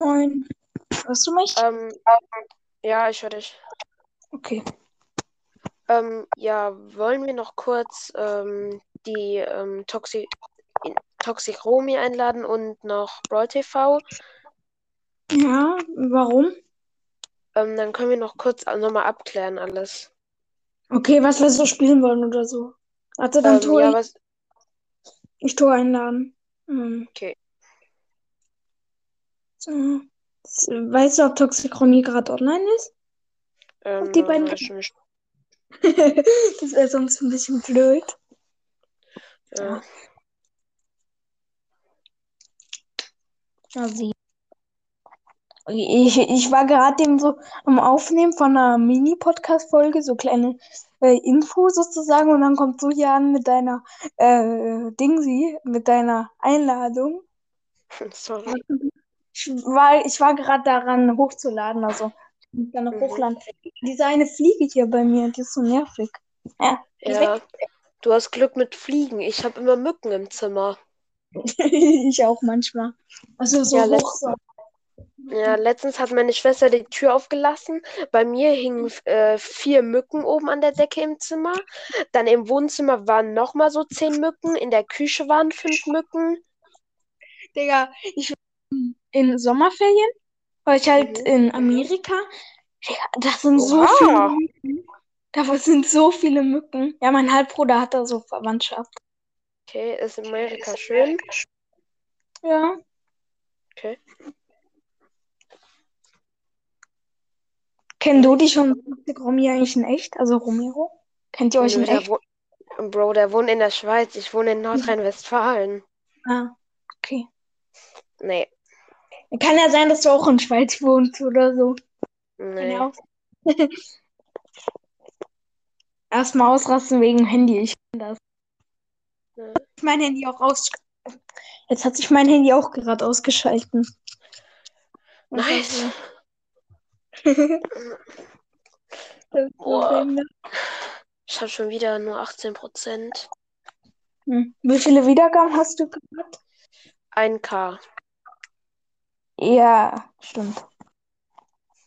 Moin. Hörst du mich? Ähm, ja, ich höre dich. Okay. Ähm, ja, wollen wir noch kurz ähm, die ähm, Toxi Toxic Romi einladen und noch Brawl TV? Ja, warum? Ähm, dann können wir noch kurz nochmal abklären alles. Okay, was wir so spielen wollen oder so. Warte, dann Ähm, tue ja, ich, was? ich tue einladen. Hm. Okay. So. Weißt du, ob Toxicronie gerade online ist? Ähm, die beiden- weiß schon nicht. das wäre sonst ein bisschen blöd. Ja, sie. Ich, ich war gerade eben so am Aufnehmen von einer Mini-Podcast-Folge, so kleine äh, Info sozusagen, und dann kommst du hier an mit deiner äh, Dingsi, mit deiner Einladung. sorry. Ich war, ich war gerade daran hochzuladen, also ich muss dann noch Mhm. hochladen. Diese eine Fliege hier bei mir, die ist so nervig. Ja, Ja, du hast Glück mit Fliegen. Ich habe immer Mücken im Zimmer. ich auch manchmal. Also so Ja, hoch so. Ja, letztens hat meine Schwester die Tür aufgelassen. Bei mir hingen äh, vier Mücken oben an der Decke im Zimmer. Dann im Wohnzimmer waren nochmal so zehn Mücken. In der Küche waren fünf Mücken. Digga, ich in Sommerferien, war ich halt Mhm. in Amerika. Digga, das sind so viele Mücken. Da sind so viele Mücken. Ja, mein Halbbruder hat da so Verwandtschaft. Okay, ist Amerika schön. Ja. Okay. Kennen du die schon, Romy eigentlich in echt? Also Romero? Kennt ihr euch in der echt? Bro, der wohnt in der Schweiz. Ich wohne in Nordrhein-Westfalen. Ah, okay. Nee, Kann ja sein, dass du auch in Schweiz wohnst oder so. Kann nee. sein. Erstmal ausrasten wegen Handy. Ich kenn das. Ja. Mein Handy auch aus. Jetzt hat sich mein Handy auch gerade ausgeschalten. Nice. Boah. behindert. Ich habe schon wieder nur 18 Prozent. Hm. Wie viele Wiedergaben hast du gehabt? 1K. Ja, stimmt.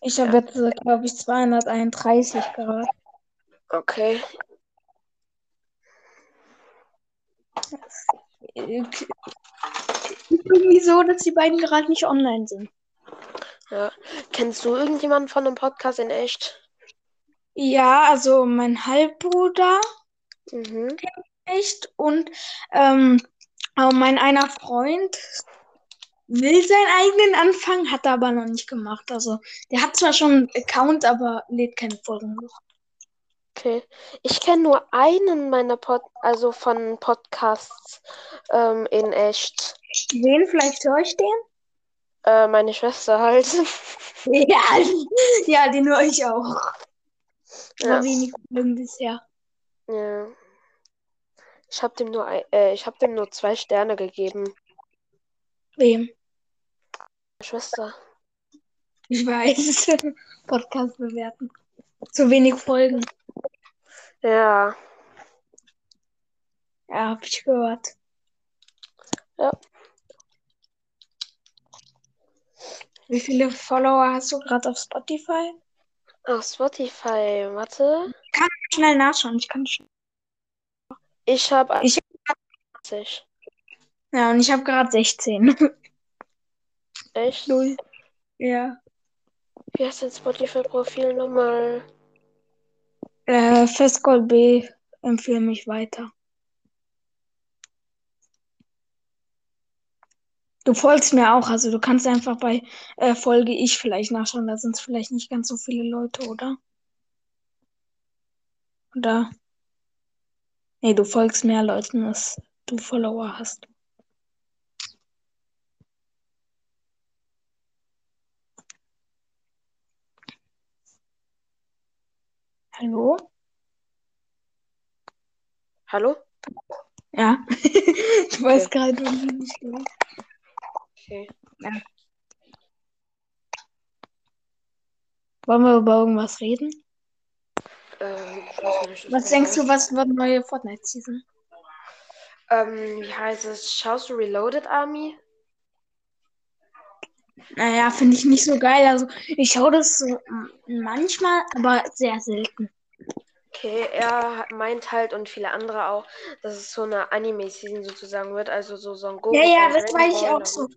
Ich habe jetzt, glaube ich, 231 gerade. Okay. Ist irgendwie so, dass die beiden gerade nicht online sind. Ja. Kennst du irgendjemanden von einem Podcast in echt? Ja, also mein Halbbruder Mhm. echt und ähm, mein einer Freund will seinen eigenen anfangen, hat er aber noch nicht gemacht. Also der hat zwar schon einen Account, aber lädt keine Folgen hoch. Okay. Ich kenne nur einen meiner Pod also von Podcasts ähm, in echt. Wen? Vielleicht höre ich den? Äh, meine Schwester halt. Ja, ja, den höre ich auch. Ja. Aber wenig Folgen bisher. Ja. Ich habe dem nur ein, äh, ich habe dem nur zwei Sterne gegeben. Wem? Schwester. Ich weiß. Podcast bewerten. Zu wenig Folgen. Ja. Ja, hab ich gehört. Ja. Wie viele Follower hast du gerade auf Spotify? Auf Spotify. Warte. Schnell nachschauen. Ich kann schon. Ich habe Ich- 80. Ja, und ich habe gerade 16. Echt? Null. Ja. Wie heißt dein Spotify-Profil nochmal? Äh, Festgold B empfehle mich weiter. Du folgst mir auch, also du kannst einfach bei äh, Folge ich vielleicht nachschauen, da sind es vielleicht nicht ganz so viele Leute, oder? Oder? Nee, du folgst mehr Leuten, als du Follower hast. Hallo? Hallo? Ja. ich weiß gerade irgendwie nicht. mehr. Okay. Wollen wir über irgendwas reden? Ähm, nicht, Was denkst du, was wird neue Fortnite-Season? Ähm, wie heißt es? Schaust du Reloaded Army? Naja, finde ich nicht so geil. Also ich schaue das so mm, manchmal, aber sehr selten. Okay, er meint halt und viele andere auch, dass es so eine Anime-Season sozusagen wird, also so Son Goku. Ja, ja, das weiß ich auch so.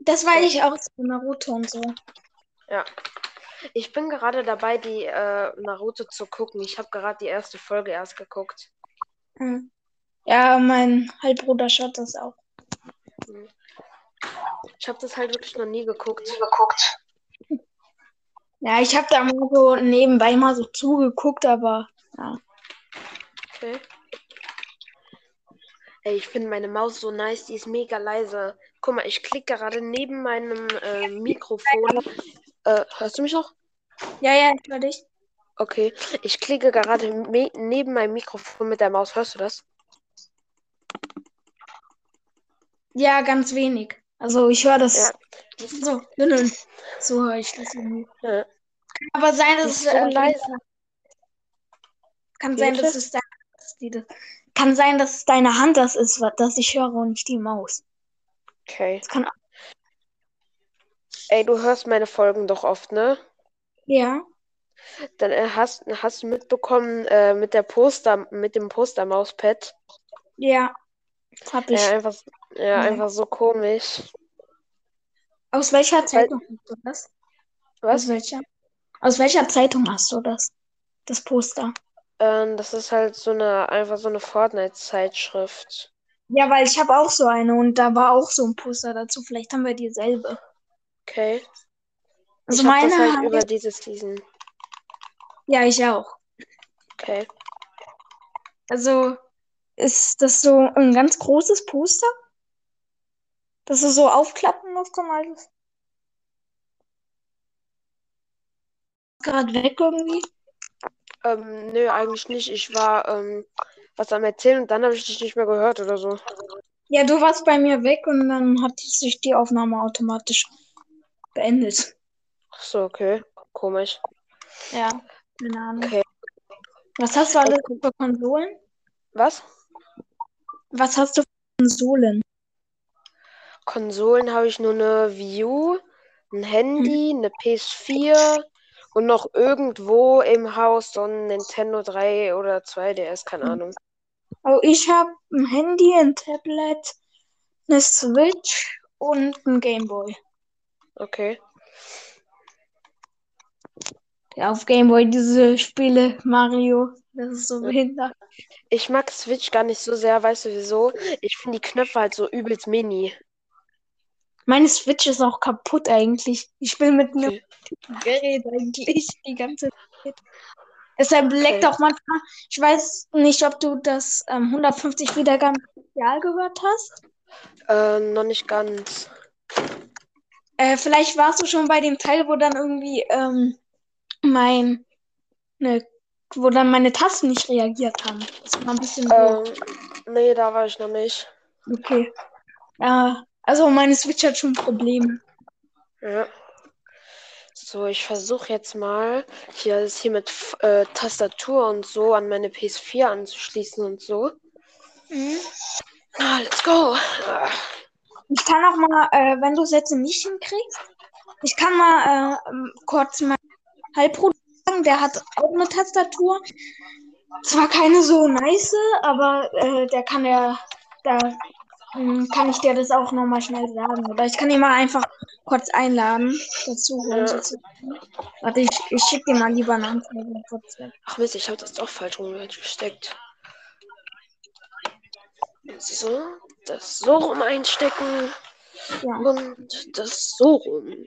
Das weiß Ja. ich auch so, Naruto und so. Ja. Ich bin gerade dabei, die äh, Naruto zu gucken. Ich habe gerade die erste Folge erst geguckt. Hm. Ja, mein Halbbruder schaut das auch. Ich habe das halt wirklich noch nie geguckt. Ja, ich habe da mal so nebenbei mal so zugeguckt, aber ja. Okay. Ey, ich finde meine Maus so nice, die ist mega leise. Guck mal, ich klicke gerade neben meinem äh, Mikrofon. Äh, hörst du mich noch? Ja, ja, ich höre dich. Okay. Ich klicke gerade neben meinem Mikrofon mit der Maus. Hörst du das? Ja, ganz wenig. Also ich höre das Ja. so. Nö, nö. So höre ich das irgendwie. Ja. Kann aber sein, dass es so äh, leise. Kann sein, dass es deine, dass die das, kann sein, dass es deine Hand das ist, was das ich höre und nicht die Maus. Okay. Das kann Ey, du hörst meine Folgen doch oft, ne? ja. Dann äh, hast, hast du mitbekommen äh, mit der Poster, mit dem Poster-Mauspad. Ja. Hab ich. Ja, einfach, ja, Ja. einfach so komisch. Aus welcher Zeitung hast du das? Was? Aus welcher? Aus welcher Zeitung hast du das? Das Poster. Ähm, das ist halt so eine, einfach so eine Fortnite-Zeitschrift. Ja, weil ich habe auch so eine und da war auch so ein Poster dazu. Vielleicht haben wir dieselbe. Okay. Also ich hab meine das halt über diese Season. Ja, ich auch. Okay. Also ist das so ein ganz großes Poster? Dass du so aufklappen musst und alles? Gerade weg irgendwie? Ähm, nö, eigentlich nicht. Ich war ähm, was am Erzählen und dann habe ich dich nicht mehr gehört oder so. Ja, du warst bei mir weg und dann hat sich die Aufnahme automatisch beendet. Ach so, okay. Komisch. Ja, keine Ahnung. Okay. Was hast du alles für Konsolen? Was? Was hast du für Konsolen? Konsolen habe ich nur eine Wii U, ein Handy, eine PS4 und noch irgendwo im Haus so ein Nintendo 3 oder 2DS, keine Ahnung. Oh, ich habe ein Handy, ein Tablet, eine Switch und ein Gameboy. Okay. Ja, auf Gameboy diese Spiele, Mario, das ist so behindert. Ich mag Switch gar nicht so sehr, weißt du wieso? Ich finde die Knöpfe halt so übelst mini. Meine Switch ist auch kaputt eigentlich. Ich spiele mit einem Okay. Gerät eigentlich die ganze Zeit. Deshalb leckt Okay. auch manchmal. Ich weiß nicht, ob du das ähm, 150 Wiedergaben Spezial gehört hast. Äh, noch nicht ganz. Äh, vielleicht warst du schon bei dem Teil, wo dann irgendwie ähm, mein, ne, wo dann meine Tasten nicht reagiert haben. Das war ein bisschen. Ähm, nee, da war ich noch nicht. Okay. Ja, also meine Switch hat schon Probleme. Ja. So, ich versuche jetzt mal hier das hier mit äh, Tastatur und so an meine PS4 anzuschließen und so. Mhm. Ah, let's go. Ah, Ich kann auch mal, äh, wenn du es jetzt nicht hinkriegst, ich kann mal äh, kurz mal Halbbruder sagen, der hat auch eine Tastatur. Zwar keine so nice, aber äh, der kann ja, da ähm, kann ich dir das auch nochmal schnell sagen. Oder ich kann ihn mal einfach kurz einladen, dazu holen Ja. Warte, ich, ich schicke dir mal lieber eine Anzeige kurz weg. Ach Mist, ich habe das doch falsch rum gesteckt. So, das so rum einstecken Ja. und das so rum.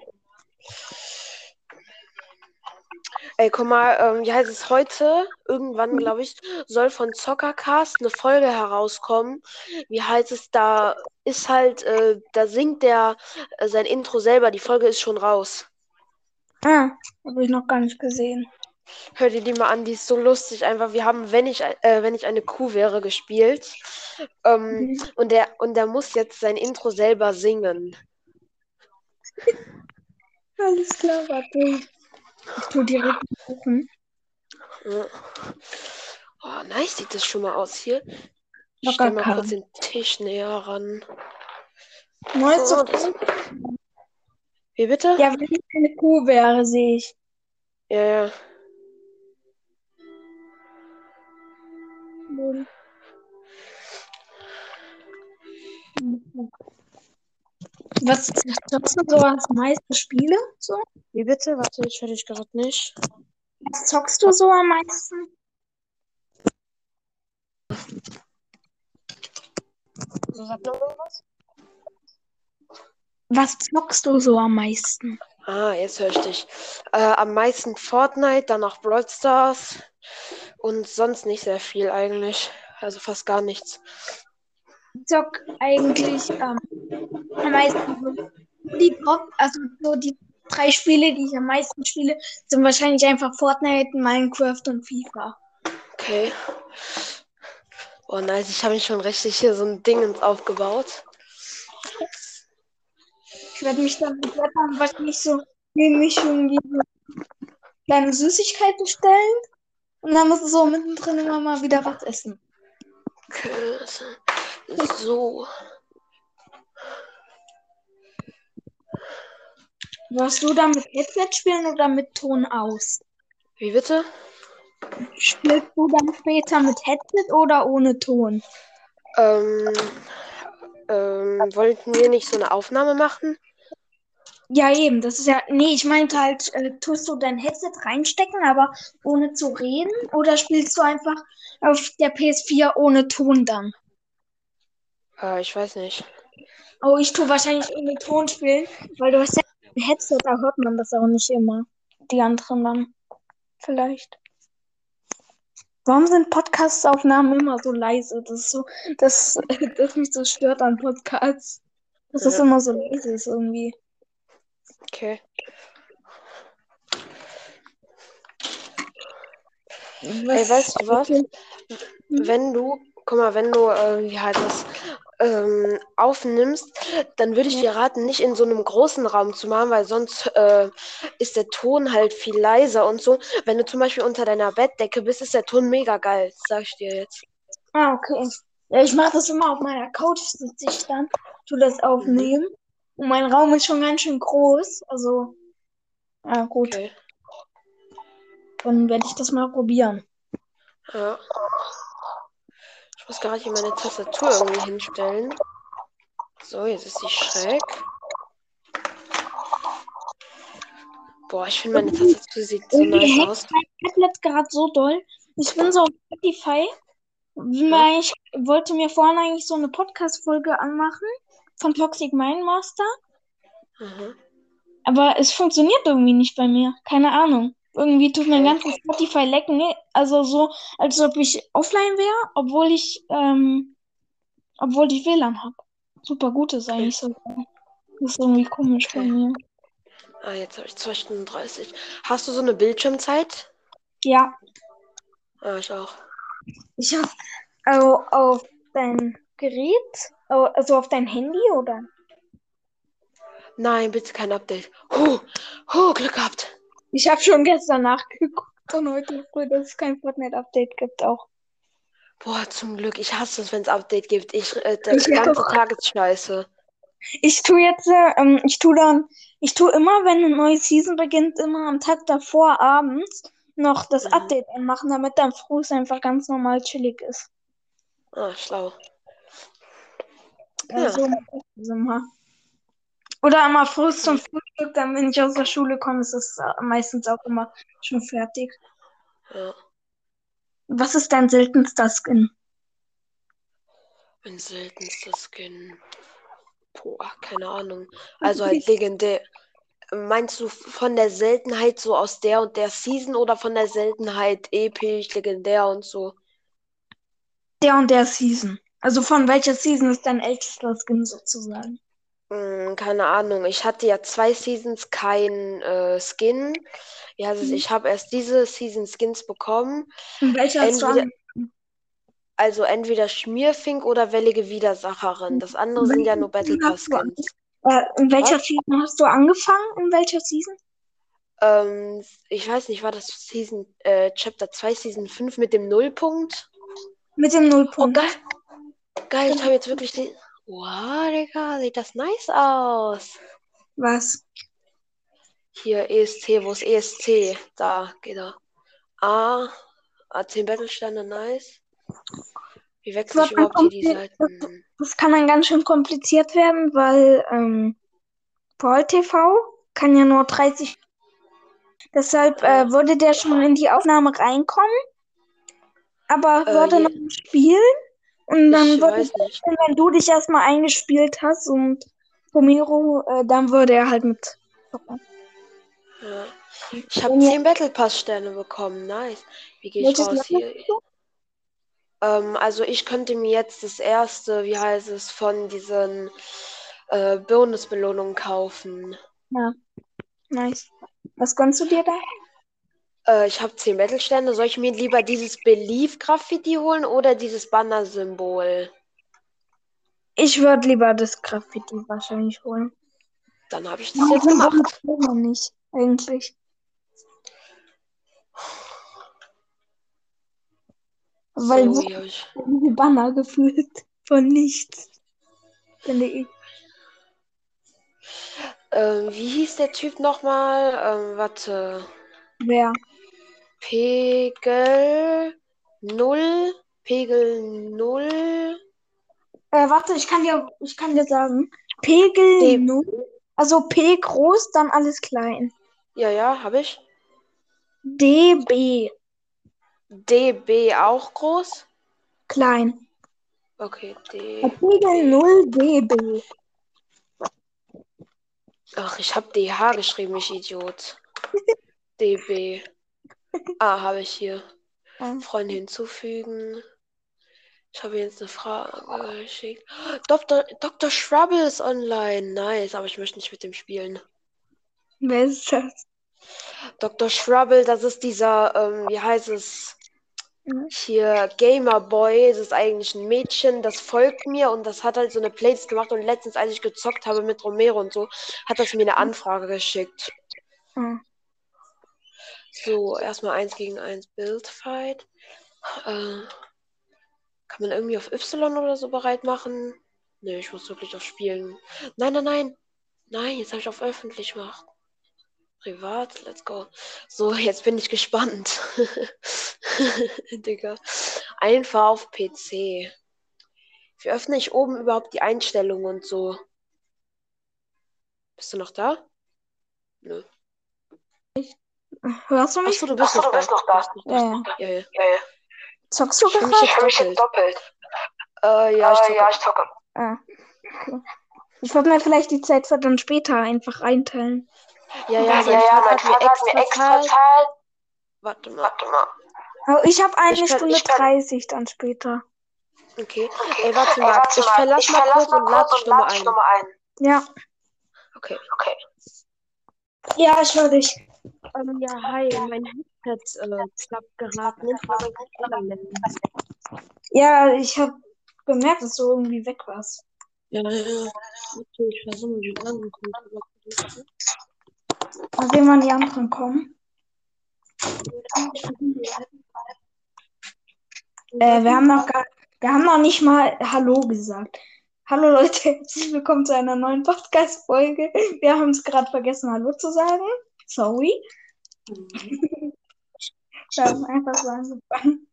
Ey, guck mal, ähm, wie heißt es heute? Irgendwann, glaube ich, soll von Zockercast eine Folge herauskommen. Wie heißt es? Da ist halt, äh, da singt der äh, sein Intro selber. Die Folge ist schon raus. Ah, habe ich noch gar nicht gesehen. Hör dir die mal an, die ist so lustig. Einfach, wir haben, wenn ich, äh, wenn ich eine Kuh wäre, gespielt. Ähm, Mhm. und der, und der muss jetzt sein Intro selber singen. Alles klar, warte. Ich tu direkt suchen. Ja. Oh, nice sieht das schon mal aus hier. Ich Locker stell mal Karren. kurz den Tisch näher ran. Neueste Oh, das-. Wie bitte? Ja, wenn ich eine Kuh wäre, sehe ich. Ja, ja. Was zockst du so als meiste Spiele? So? Wie bitte? Warte, ich höre dich gerade nicht. Was zockst du so am meisten? So, sag noch was. Zockst du so am meisten? Ah, jetzt höre ich dich. Äh, am meisten Fortnite, danach Brawl Stars und sonst nicht sehr viel eigentlich. Also fast gar nichts. Ich zock eigentlich ähm, am meisten die Top, also so die drei Spiele, die ich am meisten spiele, sind wahrscheinlich einfach Fortnite, Minecraft und FIFA. Okay. Oh nice, ich habe mich schon richtig hier so ein Ding aufgebaut. Ich werde mich dann dann wahrscheinlich so mich irgendwie so kleine Süßigkeiten stellen und dann muss ich so mittendrin immer mal wieder was essen. Okay. So. Wirst du dann mit Headset spielen oder mit Ton aus? Wie bitte? Spielst du dann später mit Headset oder ohne Ton? Ähm, ähm, wollten wir nicht so eine Aufnahme machen? Ja, eben, das ist ja. Nee, ich meinte halt, äh, tust du dein Headset reinstecken, aber ohne zu reden? Oder spielst du einfach auf der PS4 ohne Ton dann? Äh, ich weiß nicht. Oh, ich tue wahrscheinlich ohne Ton spielen, weil du hast ja Headset, da hört man das auch nicht immer. Die anderen dann. Vielleicht. Warum sind Podcast-Aufnahmen immer so leise? Das ist so, das, das mich so stört an Podcasts. Dass das Ja. immer so leise ist irgendwie. Okay. Ey, weißt du was? Wenn du, guck mal, wenn du, äh, wie heißt das, ähm, aufnimmst, dann würde ich dir raten, nicht in so einem großen Raum zu machen, weil sonst äh, ist der Ton halt viel leiser und so. Wenn du zum Beispiel unter deiner Bettdecke bist, ist der Ton mega geil. Sag ich dir jetzt. Ah, okay. Ja, ich mache das immer auf meiner Couch, sitze ich dann, tu das aufnehmen. Und mein Raum ist schon ganz schön groß. Also, ja, gut. Okay. Dann werde ich das mal probieren. Ja. Ich muss gerade hier meine Tastatur irgendwie hinstellen. So, jetzt ist sie schräg. Boah, ich finde meine Tastatur sieht so Irgendwie nice aus. mein Tablet gerade so doll. Ich bin so auf Spotify. Weil Ich wollte mir vorhin eigentlich so eine Podcast-Folge anmachen von Toxic Mind Master. Mhm. Aber es funktioniert irgendwie nicht bei mir. Keine Ahnung. Irgendwie tut mein ganzes Spotify lecken. Also so, als ob ich offline wäre, obwohl ich, ähm, obwohl ich WLAN habe. Super gut ist eigentlich so. Das ist irgendwie komisch bei mir. Ah, jetzt habe ich 2 Stunden 30. Hast du so eine Bildschirmzeit? Ja, Ah, ich auch. ich habe also auf dein Gerät, also auf dein Handy oder? Nein, bitte kein Update. Huh, huh, Glück gehabt. Ich habe schon gestern nachgeguckt und heute früh, dass es kein Fortnite-Update gibt auch. Boah, zum Glück. Ich hasse es, wenn es Update gibt. Ich, äh, der Ich ganze. Tag ist scheiße. Ich tue jetzt, äh, ähm, ich tue dann, ich tue immer, wenn eine neue Season beginnt, immer am Tag davor abends noch das Mhm. Update anmachen, damit dann früh es einfach ganz normal chillig ist. Ah, schlau. Ja. Ja. so mache ich das immer. Oder immer früh zum Frühstück, dann wenn ich aus der Schule komme, ist es meistens auch immer schon fertig. Ja. Was ist dein seltenster Skin? Mein seltenster Skin. Boah, keine Ahnung. Also halt legendär. Meinst du von der Seltenheit so aus der und der Season oder von der Seltenheit episch, legendär und so? Der und der Season. Also von welcher Season ist dein ältester Skin sozusagen? Hm, keine Ahnung. Ich hatte ja zwei Seasons kein äh, Skin. Ja, also Mhm. ich habe erst diese Season Skins bekommen. Und welcher hast Entweder, also entweder Schmierfink oder Wellige Widersacherin. Das andere sind ja nur Battle Pass Skins. Äh, in welcher Season hast du angefangen? In welcher Season? Ähm, ich weiß nicht, war das Season, äh, Chapter 2, Season 5 mit dem Nullpunkt? Mit dem Oh, Nullpunkt. geil. Geil, ich habe jetzt wirklich den. Wow, Digga, sieht das nice aus. Was? Hier ESC, wo ist ESC? Da geht er. A, A10 Battlestände, nice. Wie wechsle ich überhaupt hier die Seiten? Das kann dann ganz schön kompliziert werden, weil ähm, Brawl TV kann ja nur 30. Deshalb Ja. äh, würde der schon in die Aufnahme reinkommen, aber Äh, würde je- noch spielen. Und dann Ich würde weiß nicht. wenn du dich erstmal eingespielt hast und Romero, äh, dann würde er halt mit. Ja. Ich habe 10 Battle Pass Sterne bekommen, nice. Wie gehe ich raus hier? Ähm, also ich könnte mir jetzt das erste, wie heißt es, von diesen äh, Bonusbelohnungen kaufen. Ja. Nice. Was gönnst du dir da? Äh, ich habe 10 Battlestände. Soll ich mir lieber dieses Believe-Graffiti holen oder dieses Banner-Symbol? Ich würde lieber das Graffiti wahrscheinlich holen. Dann habe ich das jetzt gemacht. Noch nicht, eigentlich. Weil So, ich. Banner gefühlt von nichts. Finde ich. Ähm, wie hieß der Typ nochmal? Ähm, warte. Wer? Pegel 0. Pegel 0. Äh, warte, ich kann dir, ich kann dir sagen. Pegel D- 0. Also P groß, dann alles klein. Ja, ja, habe ich. DB DB auch groß? klein. Okay, D. Pegel 0 DB. Ach, ich habe DH geschrieben, ich Idiot. DB. Ah, habe ich hier. Ja. Freunde hinzufügen. Ich habe jetzt eine Frage geschickt. Dr. Dr. Shrubble ist online. Nice, aber ich möchte nicht mit dem spielen. Wer ist das? Dr. Shrubble, das ist dieser, ähm, wie heißt es? Mhm. Hier, Gamerboy. Das ist eigentlich ein Mädchen, das folgt mir und das hat halt so eine Playlist gemacht. Und letztens, als ich gezockt habe mit Romero und so, hat das mir eine Anfrage geschickt. Ah. So, erstmal 1 gegen 1 Build-Fight. Äh, kann man irgendwie auf Y oder so bereit machen? Nee, ich muss wirklich auf Spielen. Nein, nein, nein. Nein, jetzt habe ich auf öffentlich gemacht. Privat, let's go. So, jetzt bin ich gespannt. Digga. Einfach auf PC. Wie öffne ich oben überhaupt die Einstellungen und so? Bist du noch da? Nö. Hörst du mich? Achso, du bist noch da. Du bist noch da. Ja, ja. Ja, ja. Zockst du Ich fühle gerade? mich jetzt doppelt. Äh, ja, ich zocke. Ah, okay. Ich würde mir vielleicht die Zeit für dann später einfach einteilen. Ja, ja, mein Vater hat mir extra Zeit. Warte mal. Aber ich habe eine Ich kann- Stunde ich kann- 30 dann später. Okay. Ey, warte mal. Ich verlasse mal kurz und lade dich nochmal ein. Ja. Okay. Ja, ich höre dich. Ähm, ja, hi. Mein Headset äh, klappt gerade nicht. aber ich kann anwenden. Ja, ich habe gemerkt, dass du irgendwie weg warst. Ja, ja. Okay, ich versuche die anderen Computer. Mal sehen, wann die anderen kommen. Äh, wir haben noch gar, wir haben noch nicht mal Hallo gesagt. Hallo Leute, herzlich willkommen zu einer neuen Podcast-Folge. Wir haben es gerade vergessen, Hallo zu sagen. Sorry. Wir haben einfach so angefangen.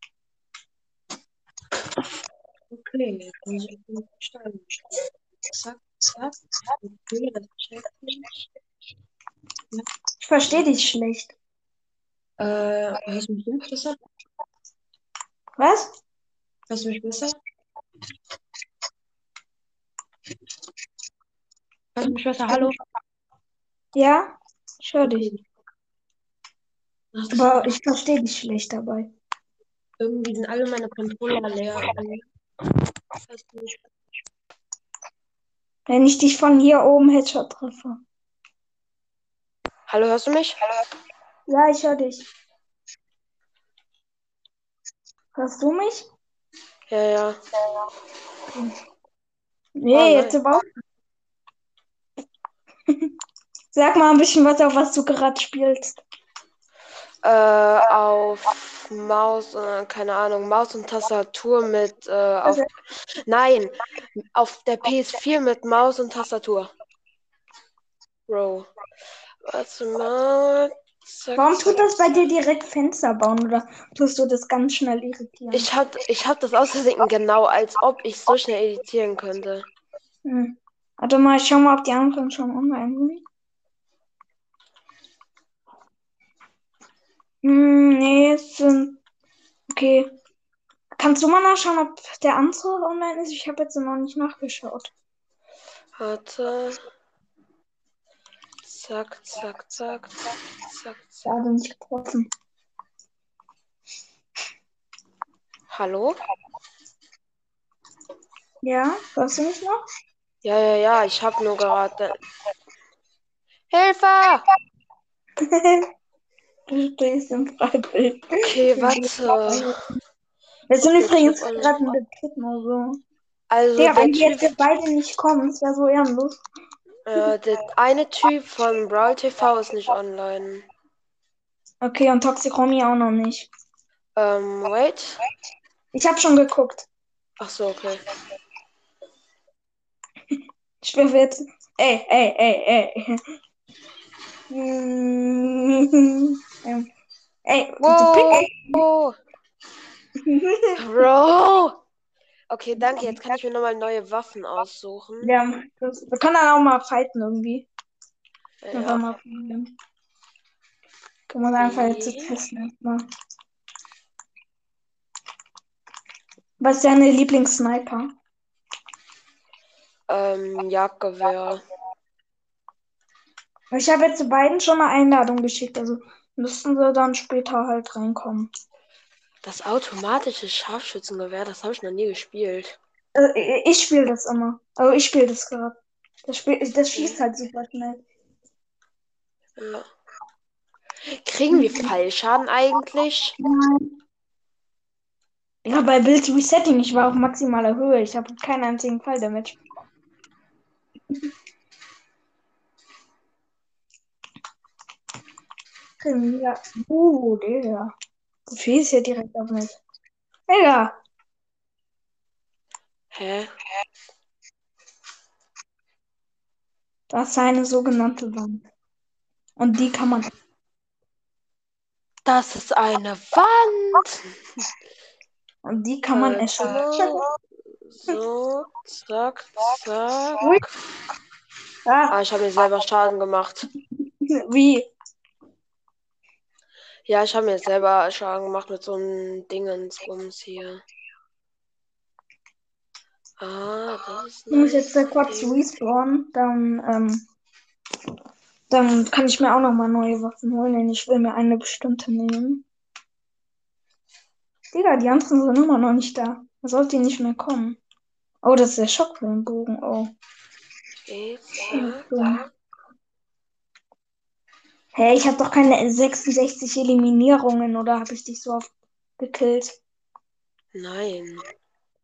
Okay, also ich bin verstanden. Zack, zack. Okay, das checkt nicht. Ich verstehe dich schlecht. Äh, hörst du mich jetzt besser? Was? Hörst du mich besser? Hörst du mich besser? Hallo? Ja, ich höre dich. Aber ich verstehe dich schlecht dabei. Irgendwie sind alle meine Controller leer. Wenn ich dich von hier oben Headshot treffe. Hallo, hörst du mich? Ja, ich höre dich. Hörst du mich? Ja, ja. Nee, Oh, jetzt überhaupt nicht. Sag mal ein bisschen was, auf was du gerade spielst. Äh, auf Maus, äh, keine Ahnung, Maus und Tastatur mit, äh, auf, Also- nein, auf der PS4 mit Maus und Tastatur. Bro. Warte mal. Zack, Warum tut das bei dir direkt Fenster bauen oder tust du das ganz schnell irritieren? Ich hab, ich hab das ausgesehen genau, als ob ich so schnell editieren könnte. Hm. Warte mal, ich schau mal, ob die anderen schon online sind. Hm, nee, es sind. Okay. Kannst du mal nachschauen, ob der andere online ist? Ich habe jetzt noch nicht nachgeschaut. Warte. Zack, zack, zack, zack, zack. Da hat er mich getroffen. Hallo? Ja, hörst du mich noch? Ja, ja, ja, ich hab nur gerade. Hilfe! du stehst im Freibild. Okay, warte. Wir sind übrigens Typ gerade in der oder so. Also Ja, der wenn wir jetzt Typ, beide nicht kommen, ist ja so ehrenlos. äh, der eine Typ von Brawl TV ist nicht online. Okay, und Toxic Romy auch noch nicht. Ähm, wait. Ich habe schon geguckt. Ach so, okay. Ich will jetzt. Ey, ey, ey, ey. Ähm, Ey, du Bro! Okay, danke. Jetzt kann ich mir nochmal neue Waffen aussuchen. Ja, wir können dann auch mal fighten irgendwie. Einfach Ja. mal probieren. Können wir einfach jetzt testen erstmal. Was ist deine Lieblingssniper? Ähm, Jagdgewehr. Ich habe jetzt beiden schon eine Einladung geschickt, also müssten sie dann später halt reinkommen. Das automatische Scharfschützengewehr, das habe ich noch nie gespielt. Äh, ich spiele das immer. Also ich spiele das gerade. Das, Spiel, das schießt halt super schnell. Ja. Kriegen wir Fallschaden eigentlich? Ja, bei Build Resetting, ich war auf maximaler Höhe. Ich habe keinen einzigen Fall damit. Ja. Uh, Digga. Du schießt ja direkt auf mich. Digga. Hä? Das ist eine sogenannte Wand. Und die kann man. Das ist eine Wand! Und die kann man erschießen. mal. So, zack, zack. Ui. Ah, Ah, ich habe mir selber Schaden gemacht. wie? Ja, ich habe mir selber Schaden gemacht mit so einem Dingensbums hier. Ah, das ist Ich muss nice. jetzt da kurz respawnen. Dann, ähm, dann kann ich mir auch nochmal neue Waffen holen, denn ich will mir eine bestimmte nehmen. Digga, die anderen sind immer noch nicht da. Da sollte die nicht mehr kommen. Oh, das ist der Schockwellenbogen. Oh. Okay, zack. Dumm. Hey, ich habe doch keine 66 Eliminierungen oder habe ich dich so oft gekillt? Nein.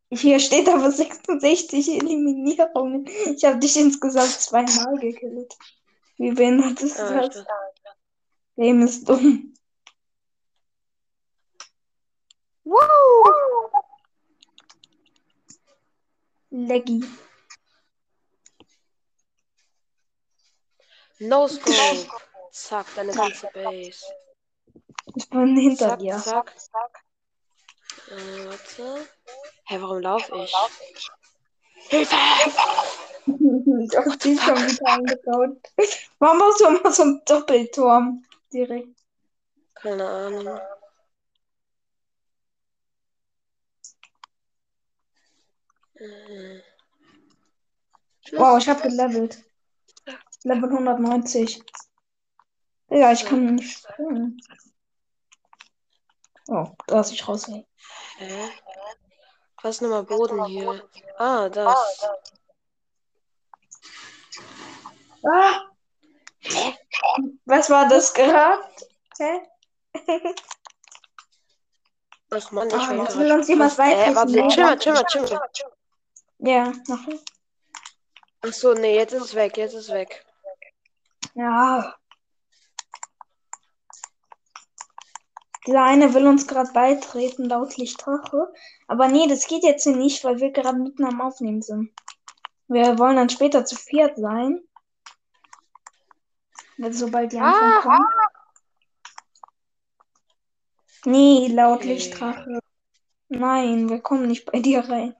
Hier steht aber 66 Eliminierungen. Ich habe dich insgesamt zweimal gekillt. Wie behindert ist Ah, ich das? Game ist dumm. Leggy. No Scope. Zack, deine ganze Base. Ich bin hinter Zack, dir. zack. Äh, warte. Hä, warum laufe ich? Hilfe! Ich hab die schon wieder eingebaut. Warum baust du immer so einen Doppelturm direkt? Keine Ahnung. Wow, ich habe gelevelt. Level 190. Ja, ich kann nicht springen. Oh, da ist ich raus. Hä? Was ist nochmal Boden hier? Ah, das. Ah! Was war das gerade? Hä? Ach man, ich Ah, will will uns jemand weiblichen chill mal, chill mal, chill mal. Ja, ich. Ach so, nee, jetzt ist es weg, jetzt ist es weg. Ja. Dieser eine will uns gerade beitreten, laut Lichtrache. Aber nee, das geht jetzt hier nicht, weil wir gerade mitten am Aufnehmen sind. Wir wollen dann später zu viert sein. Wenn sobald die Ah. Antwort kommt. Nee, laut Okay. Lichtdrache. Nein, wir kommen nicht bei dir rein.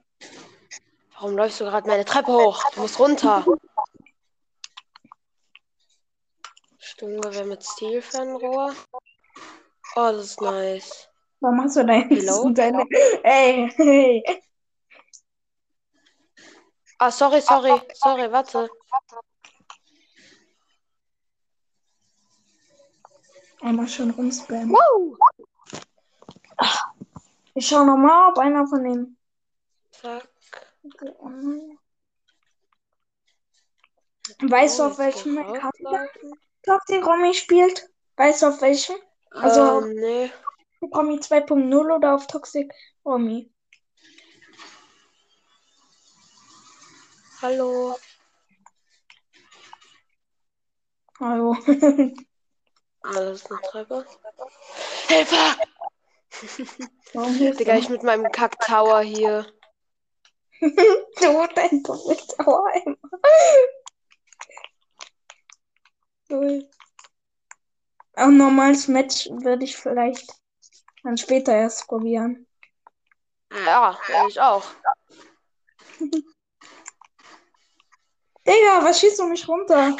Warum läufst du gerade meine Treppe hoch? Du musst runter. Sturmgewehr mit Stilfernrohr. Oh, das ist nice. Warum hast du dein Hello? deine. Ey, hey. Ah, sorry, sorry, sorry, warte. Einmal schon rumspammen. Woo! Ich schau nochmal, ob einer von den. Zack. Weißt du, auf welchem Account. Toxic Romy spielt? Weißt du, auf welchem? Also- Ähm, nee. Romy 2.0 oder auf Toxic Romy? Hallo. Hallo. Ah, das ist eine Treppe. Hilfe! Warum hilft Digga, ich mit meinem Kack-Tower hier. Du, dein Doppeltower Cool. Ein normales Match würde ich vielleicht dann später erst probieren. Ja, ich auch. Digga, was schießt du mich runter?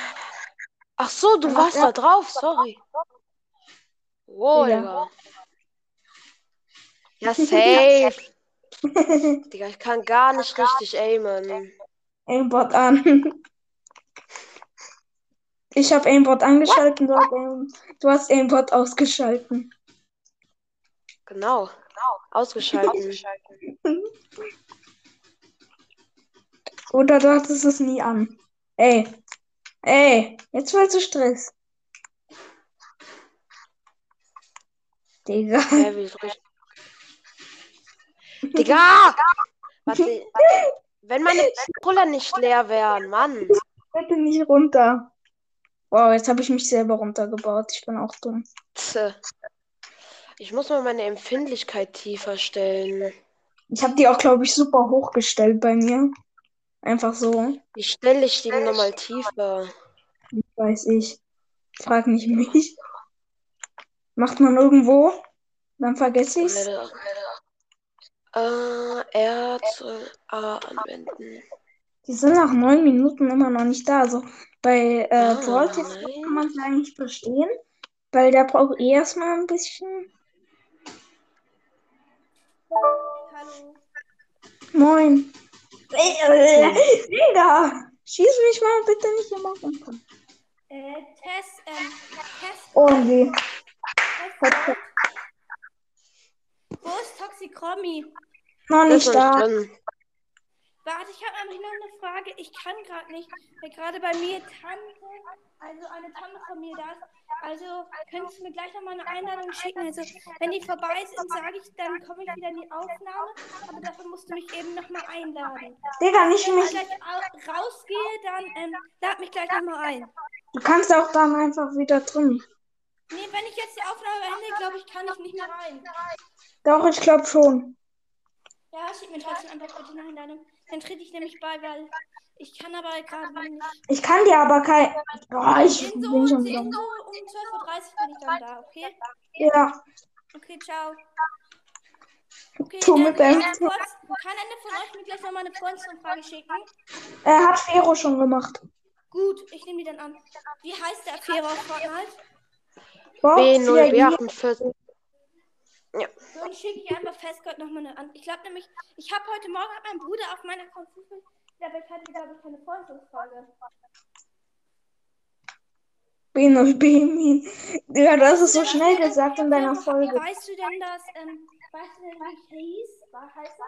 Ach so, du warst da drauf, sorry. Wow. Digga. Ja, safe. Digga, ich kann gar nicht richtig aimen. Aimbot an. Ich habe Aimbot angeschalten, du hast, Aim, du hast Aimbot ausgeschalten. Genau. Ausgeschalten. Oder du hattest es nie an. Ey. Ey, jetzt willst du Stress. Digga. Wie richtig? Digga! Warte. Wenn meine Puller nicht leer wären, Mann. Bitte nicht runter. Wow, jetzt habe ich mich selber runtergebaut. Ich bin auch dumm. Ich muss mal meine Empfindlichkeit tiefer stellen. Ich habe die auch, glaube ich, super hochgestellt bei mir. Einfach so. Wie stelle ich die nochmal tiefer? Weiß ich. Frag nicht mich. Macht man irgendwo? Dann vergesse ich's. Äh, Erz A anwenden. Die sind nach neun Minuten immer noch nicht da. Also bei äh, Brawl nein. kann man es eigentlich verstehen, weil der braucht eh erstmal ein bisschen. Hallo. Moin. Digga, schieß mich mal bitte nicht immer runter. Äh, Test, ähm, Test, Oh nee. Wo ist Toxicromi? Noch nicht da. drin. Warte, ich habe nämlich noch eine Frage. Ich kann gerade nicht, weil gerade bei mir Tante, also eine Tante von mir da ist. Also könntest du mir gleich nochmal eine Einladung schicken. Also wenn die vorbei sind, sage ich, dann komme ich wieder in die Aufnahme. Aber dafür musst du mich eben nochmal einladen. Digga, nicht Wenn ich mich. gleich au- rausgehe, dann ähm, lad mich gleich nochmal ein. Du kannst auch dann einfach wieder drin. Nee, wenn ich jetzt die Aufnahme beende, glaube ich, kann ich nicht mehr rein. Doch, ich glaube schon. Ja, schick mir trotzdem einfach bitte eine Einladung. Dann trete ich nämlich bei, weil ich kann aber gerade nicht. Ich kann dir aber kein. Oh, ich In so, bin schon wieder. so um 12.30 Uhr bin ich dann da, okay? Ja, Okay, ciao. Okay, Tu ähm, mit deinem- kann einer von euch mir gleich nochmal eine Freundschaftsfrage schicken? er hat Fero schon gemacht. Gut, ich nehme die dann an. Wie heißt der Affäre auf Fortnite? Box, B0, ja, B48. So, dann schicke ich einfach Festgott nochmal eine an. Ich glaube nämlich, ich habe heute Morgen hat mein Bruder auf meiner Computer, aber ich hatte, glaube ich, keine Freundschaftsfrage. B0, B-Min. Ja, du hast es so schnell gesagt in deiner Folge. Weißt du denn, dass, ähm, weißt du denn, wie hieß? Was heißt das?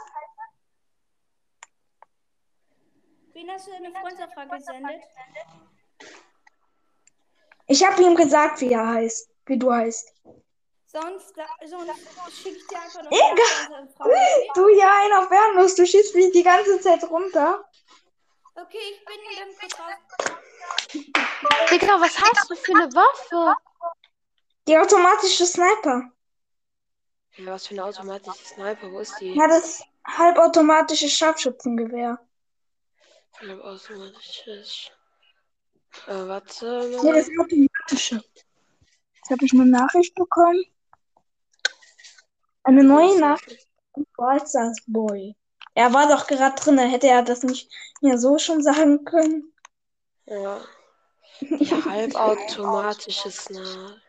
Wen hast du denn eine Freundschaftfrage gesendet? Ich habe ihm gesagt, wie er heißt. Wie du heißt. Sonst, sonst schicke ich dir einfach noch Egal. Du ja einer Fernlos, du schießt mich die ganze Zeit runter. okay, ich bin dann kurz raus. Digga, was hast du für eine Waffe? Die automatische Sniper. Ja, was für eine automatische Sniper? Wo ist die? Ja, das halbautomatische Scharfschützengewehr. Halbautomatisches. Äh, warte Nee, das automatische Jetzt habe ich eine Nachricht bekommen. Eine neue Nachricht von Ballstars Boy. Er war doch gerade drin, hätte er das nicht mehr so schon sagen können. Ja. Die halbautomatische Snarl.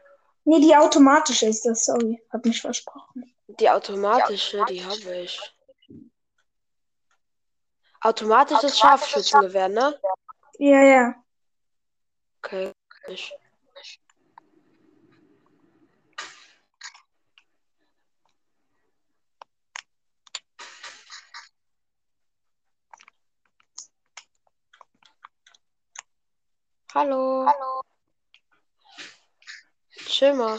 Nee, die automatische ist das, sorry. Hab mich versprochen. Die automatische, die habe ich. Automatisches Scharfschützengewehr, ne? Ja, ja. Okay. Ich. Hallo. Hallo. Chill mal.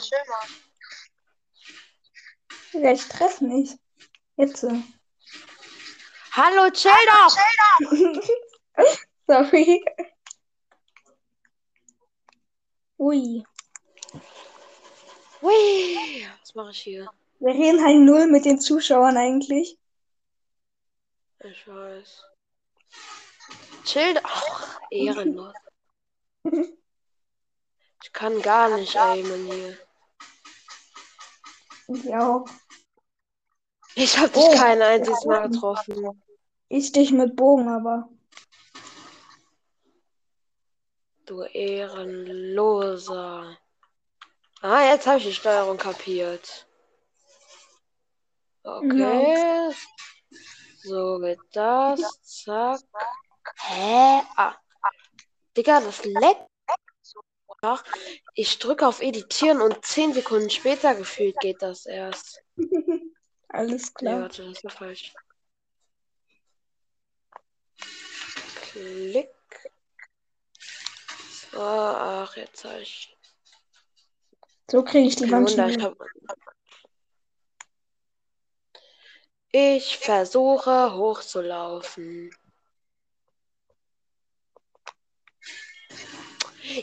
Ja, ich treffe mich. Jetzt. Hallo, chill doch! Sorry. Ui. Hui. Was mache ich hier? Wir reden halt null mit den Zuschauern eigentlich. Ich weiß. Chill doch. Ehrenlos. Ich kann gar nicht aimen hier. Ich auch. Ich hab dich Oh. kein einziges Mal getroffen. Ich dich mit Bogen, aber. Du Ehrenloser. Ah, jetzt habe ich die Steuerung kapiert. Okay. So geht das. Zack. Hä? Ah. Digga, das leckt. Ich drücke auf Editieren und 10 Sekunden später gefühlt geht das erst. Alles Nee, klar. warte, das war falsch. Klick. So, ach, jetzt habe ich. So kriege ich die ich, hab... ich versuche hochzulaufen.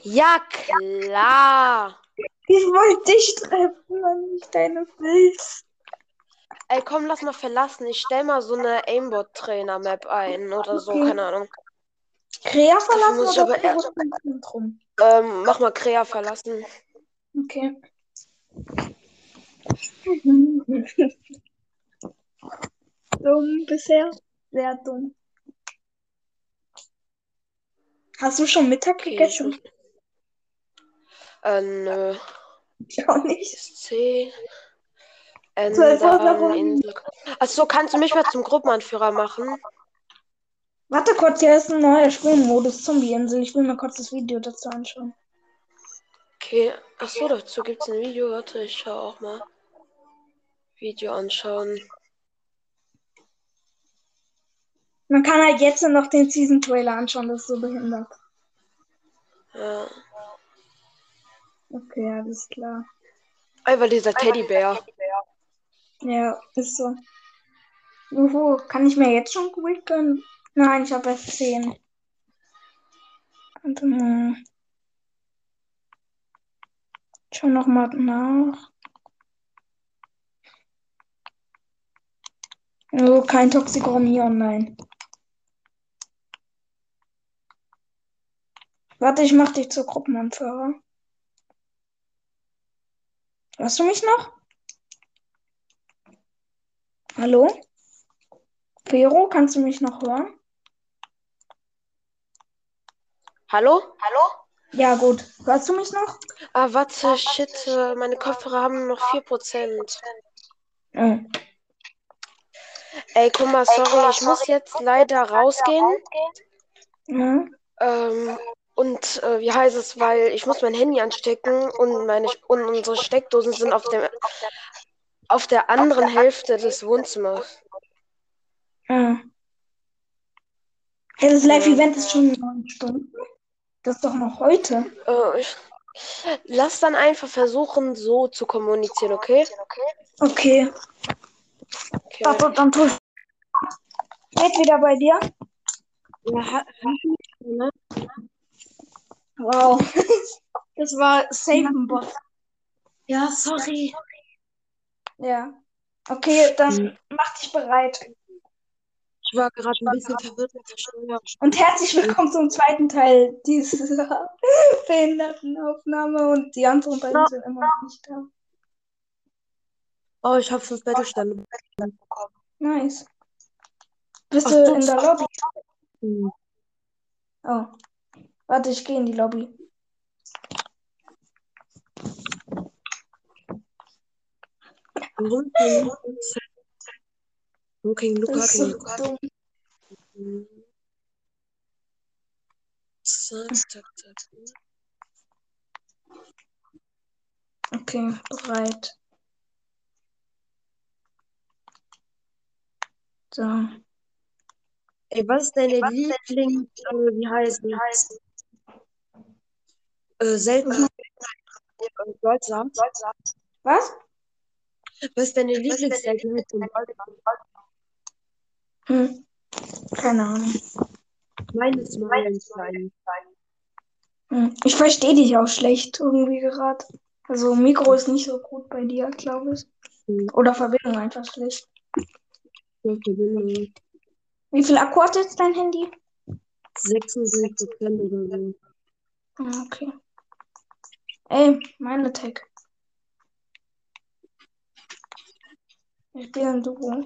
Ja, klar. Ich wollte dich treffen, Mann, nicht deine Filz. Ey, komm, lass mal verlassen. Ich stell mal so eine Aimbot-Trainer-Map ein oder so, Okay. keine Ahnung. Krea verlassen muss ich oder aber erst-? Ähm, mach mal Krea verlassen. Okay. dumm bisher. Sehr dumm. Hast du schon Mittag Okay, gegessen? muss... Äh, nö. Ich auch nicht. C. Uhr Ändern, warum? Achso, kannst du mich mal zum Gruppenanführer machen? Warte kurz, hier ist ein neuer Spielmodus Zombie-Insel. Ich will mir kurz das Video dazu anschauen. Okay. Achso, dazu gibt's ein Video. Warte, ich schau auch mal. Video anschauen. Man kann halt jetzt noch den Season-Trailer anschauen, das ist so behindert. Ja. Okay, alles klar. Einfach dieser Teddybär. Ja, ist so. Juhu, kann ich mir jetzt schon Quick gönnen? Nein, ich habe erst 10. Warte mal. Schau noch mal nach. Oh, kein Toxicromy online. Warte, ich mach dich zur Gruppenanführer. Hörst du mich noch? Hallo? Vero, kannst du mich noch hören? Hallo? Ja, gut. Hörst du mich noch? Ah, warte, shit. äh, Meine Kopfhörer haben noch 4%. Oh. Ey, guck mal, sorry, ich muss jetzt leider rausgehen. Ja. Ähm, und äh, wie heißt es, weil ich muss mein Handy anstecken und meine und unsere Steckdosen sind auf dem auf der anderen Hälfte des Wohnzimmers. Ah. Hey, das Live-Event ist schon neun Stunden. Das ist doch noch heute. Äh, ich, lass dann einfach versuchen, so zu kommunizieren, okay? Okay. Okay. Warte, dann tue ich. Geht wieder bei dir? Ja, ha- ne? Wow. Das war safe ein Bot. ja, sorry. Ja. Okay, dann mach dich bereit. Ich war gerade ein bisschen verwirrt mit der Steuer. Und herzlich willkommen zum zweiten Teil dieser Behindertenaufnahme und die anderen beiden sind immer noch nicht da. Oh, ich habe fünf Battlestände. Nice. Bist Ach, du du- in der Lobby? Hm. Oh. Warte, ich gehe in die Lobby. Kein Luca? So Luca? Zack. Okay, bereit. So. Ey, was ist deine Lieblings... Äh, wie heißt es? Äh, selten... Äh, Goldsam. Was? Was ist deine Lieblingsseltenheit zum Goldsam? Hm. Keine Ahnung. Meines Meilenstein. Hm. Ich verstehe dich auch schlecht irgendwie gerade. Also Mikro ist nicht so gut bei dir, glaube ich. Hm. Oder Verbindung einfach schlecht. Ja, Verbindung. Wie viel Akku hat jetzt dein Handy? 76 Prozent oder so. Ah, Okay. Ey, meine Tech. Ich bin ein Duo.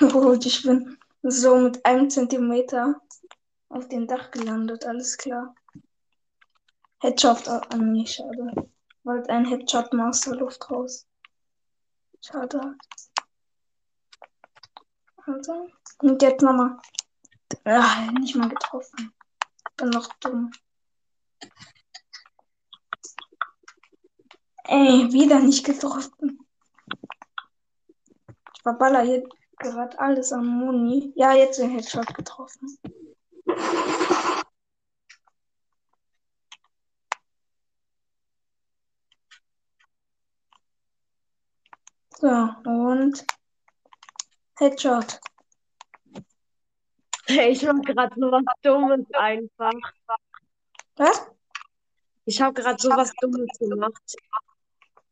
Oh, ich bin so mit einem Zentimeter auf dem Dach gelandet, alles klar. Headshot an mir, schade. Wollte ein Headshot der Luft raus. Schade. Also, und jetzt nochmal. Ah, nicht mal getroffen. Bin noch dumm. Ey, wieder nicht getroffen. Ich verballer hier gerade alles am Moni. Ja, jetzt den Headshot getroffen. So, und Headshot. Ich hab gerade so was Dummes einfach. Was? Ich habe gerade so was Dummes gemacht.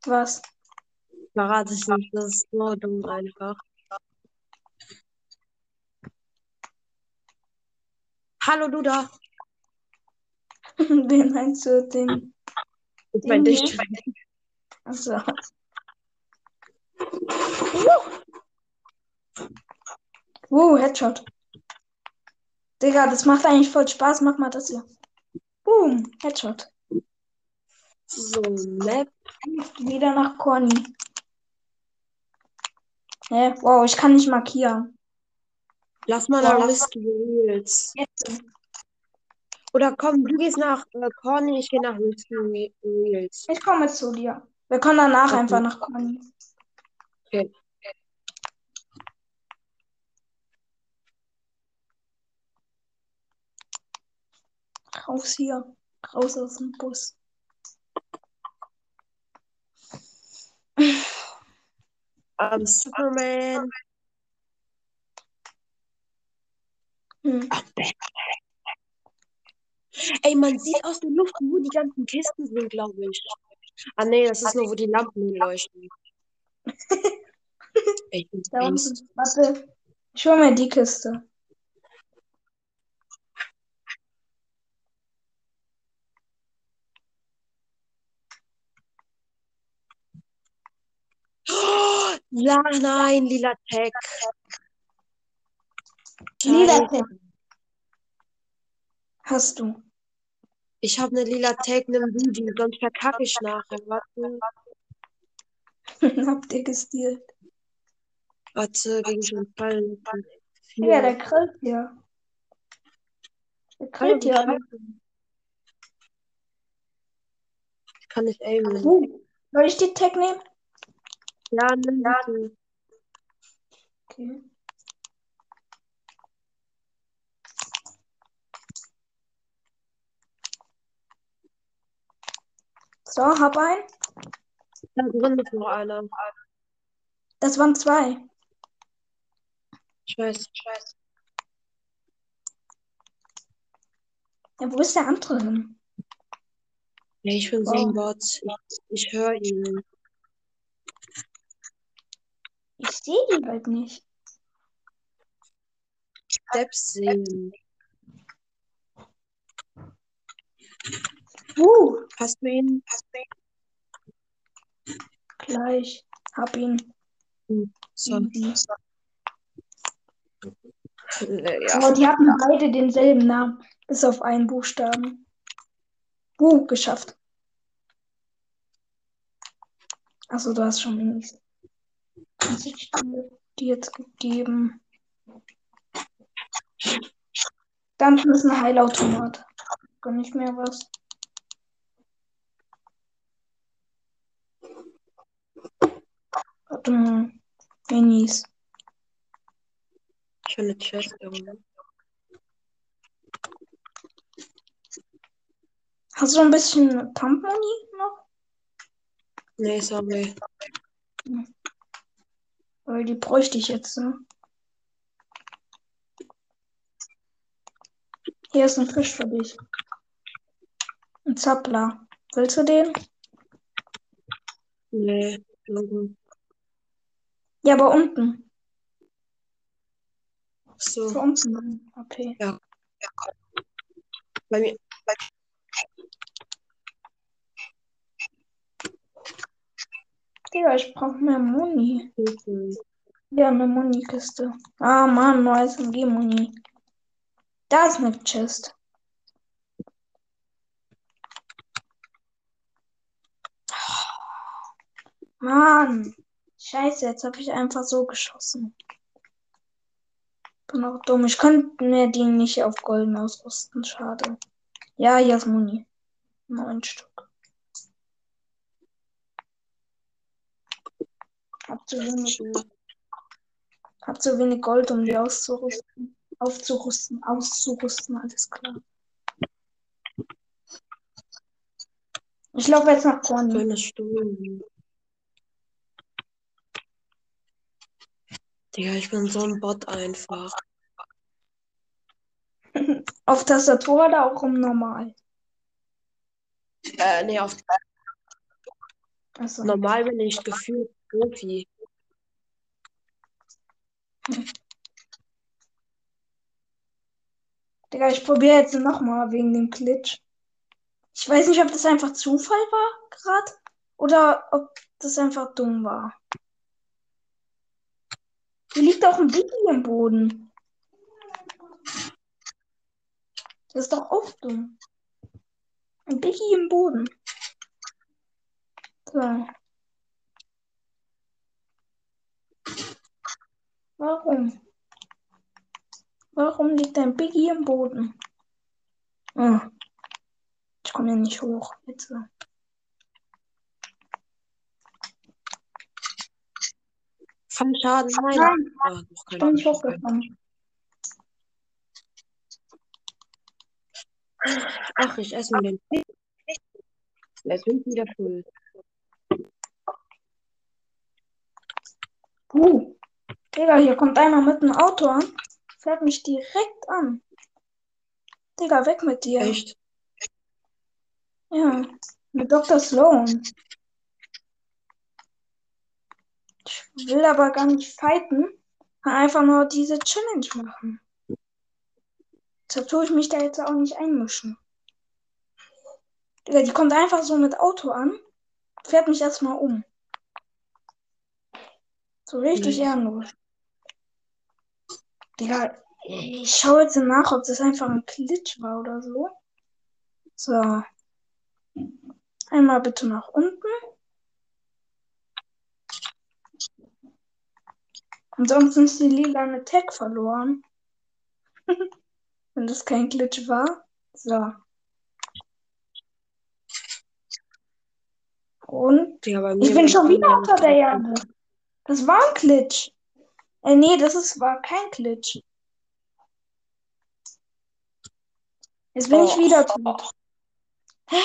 Was? Verrate ich nicht. Das ist so dumm einfach. Hallo, du da. Den meinst du, den. Ich mein Den dich. hier? Achso. Uh, Headshot. Digga, das macht eigentlich voll Spaß. Mach mal das hier. Boom, Headshot. So, Map. Wieder nach Corny. Hä? Wow, ich kann nicht markieren. Lass mal nach Reels. Jetzt. Oder komm, du gehst nach äh, Corny, ich gehe nach Risky Re- Reels. Ich komme zu dir. Wir können danach Okay. einfach nach Corny. Okay. Raus hier. Raus aus dem Bus. Ähm, Superman. Hm. Ey, man sieht aus der Luft, wo die ganzen Kisten sind, glaube ich. Ah, nee, das ist nur, wo die Lampen leuchten. Ich bin Da unten. Warte. Ich hol mir die Kiste. Oh, ja, nein, lila Tech. Lila. Tech. Hast du. Ich habe eine lila Tag, nimm du die, sonst verkacke ich nachher. Warte, Habt ihr gestealt? warte, gegen den Fall. Ja, der grillt hier. Der grillt hier. alle. Ich kann nicht aimen. Soll ich die Tag nehmen? Ja, nimm bitte. Okay. So, hab ein. Da drin ist noch einer. Das waren zwei. Ich weiß. Ja, wo ist der andere hin? Ich bin so ein Bot. Ich, ich höre ihn. Ich sehe die halt nicht. Steps sehen. Uh, Hast du ihn? gleich. Hab ihn. So. Easy. Äh, Ja. Aber die hatten beide denselben Namen, bis auf einen Buchstaben. Uh, geschafft. Achso, du hast schon Minis. Was ich dir die jetzt gegeben? Dann ist ein Heilautomat. Gar nicht mehr was. Warte mal. Minis. Ich finde Chest irgendwo. Hast du ein bisschen Pumpmoni noch? Nee, sorry. Weil die bräuchte ich jetzt. Ne? Hier ist ein Fisch für dich. Ein Zappler. Willst du den? Nee, irgendwo. Ja, aber unten. So, Für unten. Okay. bei mir. Digga, ich brauche mehr Muni. Ja, eine Muni-Kiste. Ah, Mann, neues MG-Muni. Da ist eine Chest. Mann. Scheiße, jetzt habe ich einfach so geschossen. Bin auch dumm. Ich könnte mir die nicht auf Golden ausrüsten. Schade. Ja, hier ist Muni. Neun Stück. Hab zu wenig, hab zu wenig Gold, um die auszurüsten. Aufzurüsten, auszurüsten, alles klar. Ich laufe jetzt nach Stunde. Digga, ich bin so ein Bot einfach. Auf Tastatur oder auch im Normal? Äh, nee, auf Achso. normal bin ich gefühlt Profi. Digga, ich probiere jetzt nochmal wegen dem Glitch. Ich weiß nicht, ob das einfach Zufall war gerade oder ob das einfach dumm war. Hier liegt auch ein Biggie im Boden. Das ist doch auch dumm. Ein Biggie im Boden. So. Warum? Warum liegt ein Biggie im Boden? Oh. Ich komme hier nicht hoch. Jetzt. Fang Schaden, nein. Nein, Ah, noch ich bin nicht hochgekommen. Ach, ich esse mir den. Jetzt bin ich wieder voll. Uh. Digga, hier kommt einer mit einem Auto an. Fährt mich direkt an. Digga, weg mit dir. Echt? Ja, mit Dr. Sloan. Ich will aber gar nicht fighten. Kann einfach nur diese Challenge machen. Deshalb tue ich mich da jetzt auch nicht einmischen. Digga, die kommt einfach so mit Auto an. Fährt mich erstmal um. So richtig ehrenlos. Digga, ich schaue jetzt nach, ob das einfach ein Glitch war oder so. So. Einmal bitte nach unten. Ansonsten ist die lilane Tag verloren. Wenn das kein Glitch war. So. Und mir ich bin schon wieder unter der Erde. Das war ein Glitch. Äh, nee, das ist, war kein Glitch. Jetzt bin ich Oh. wieder tot. Hä?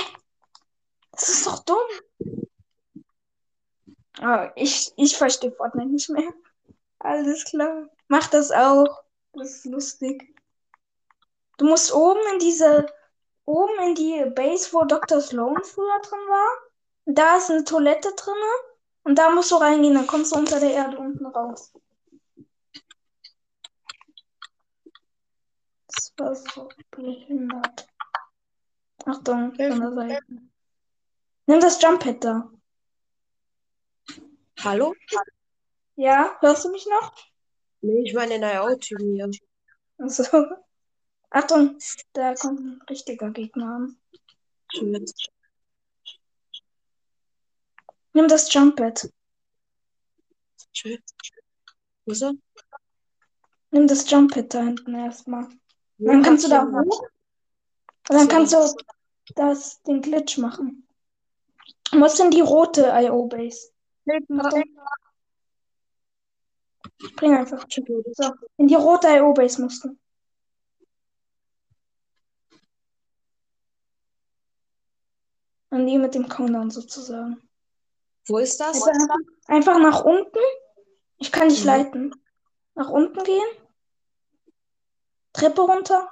Das ist doch dumm. Ah, ich, ich verstehe Fortnite nicht mehr. Alles klar. Mach das auch. Das ist lustig. Du musst oben in diese, oben in die Base, wo Dr. Sloan früher drin war. Da ist eine Toilette drinne. Und da musst du reingehen, dann kommst du unter der Erde unten raus. Das war so behindert. Achtung, von der Seite. Nimm das Jump Pad da. Hallo? Ja, hörst du mich noch? Nee, ich meine in der Autypen hier. Also, Achtung, da kommt ein richtiger Gegner an. Shit. Nimm das Jump Pad. Shit. Wo ist er? Nimm das Jump Pad da hinten erstmal. Wo Dann kannst du da ich hoch. Und dann kannst du das, den Glitch machen. Du musst in die rote IO-Base. Achtung. Spring einfach. So, in die rote IO-Base musst du. An die mit dem Countdown sozusagen. Wo ist das? Also einfach, einfach nach unten. Ich kann dich Mhm. leiten. Nach unten gehen. Treppe runter.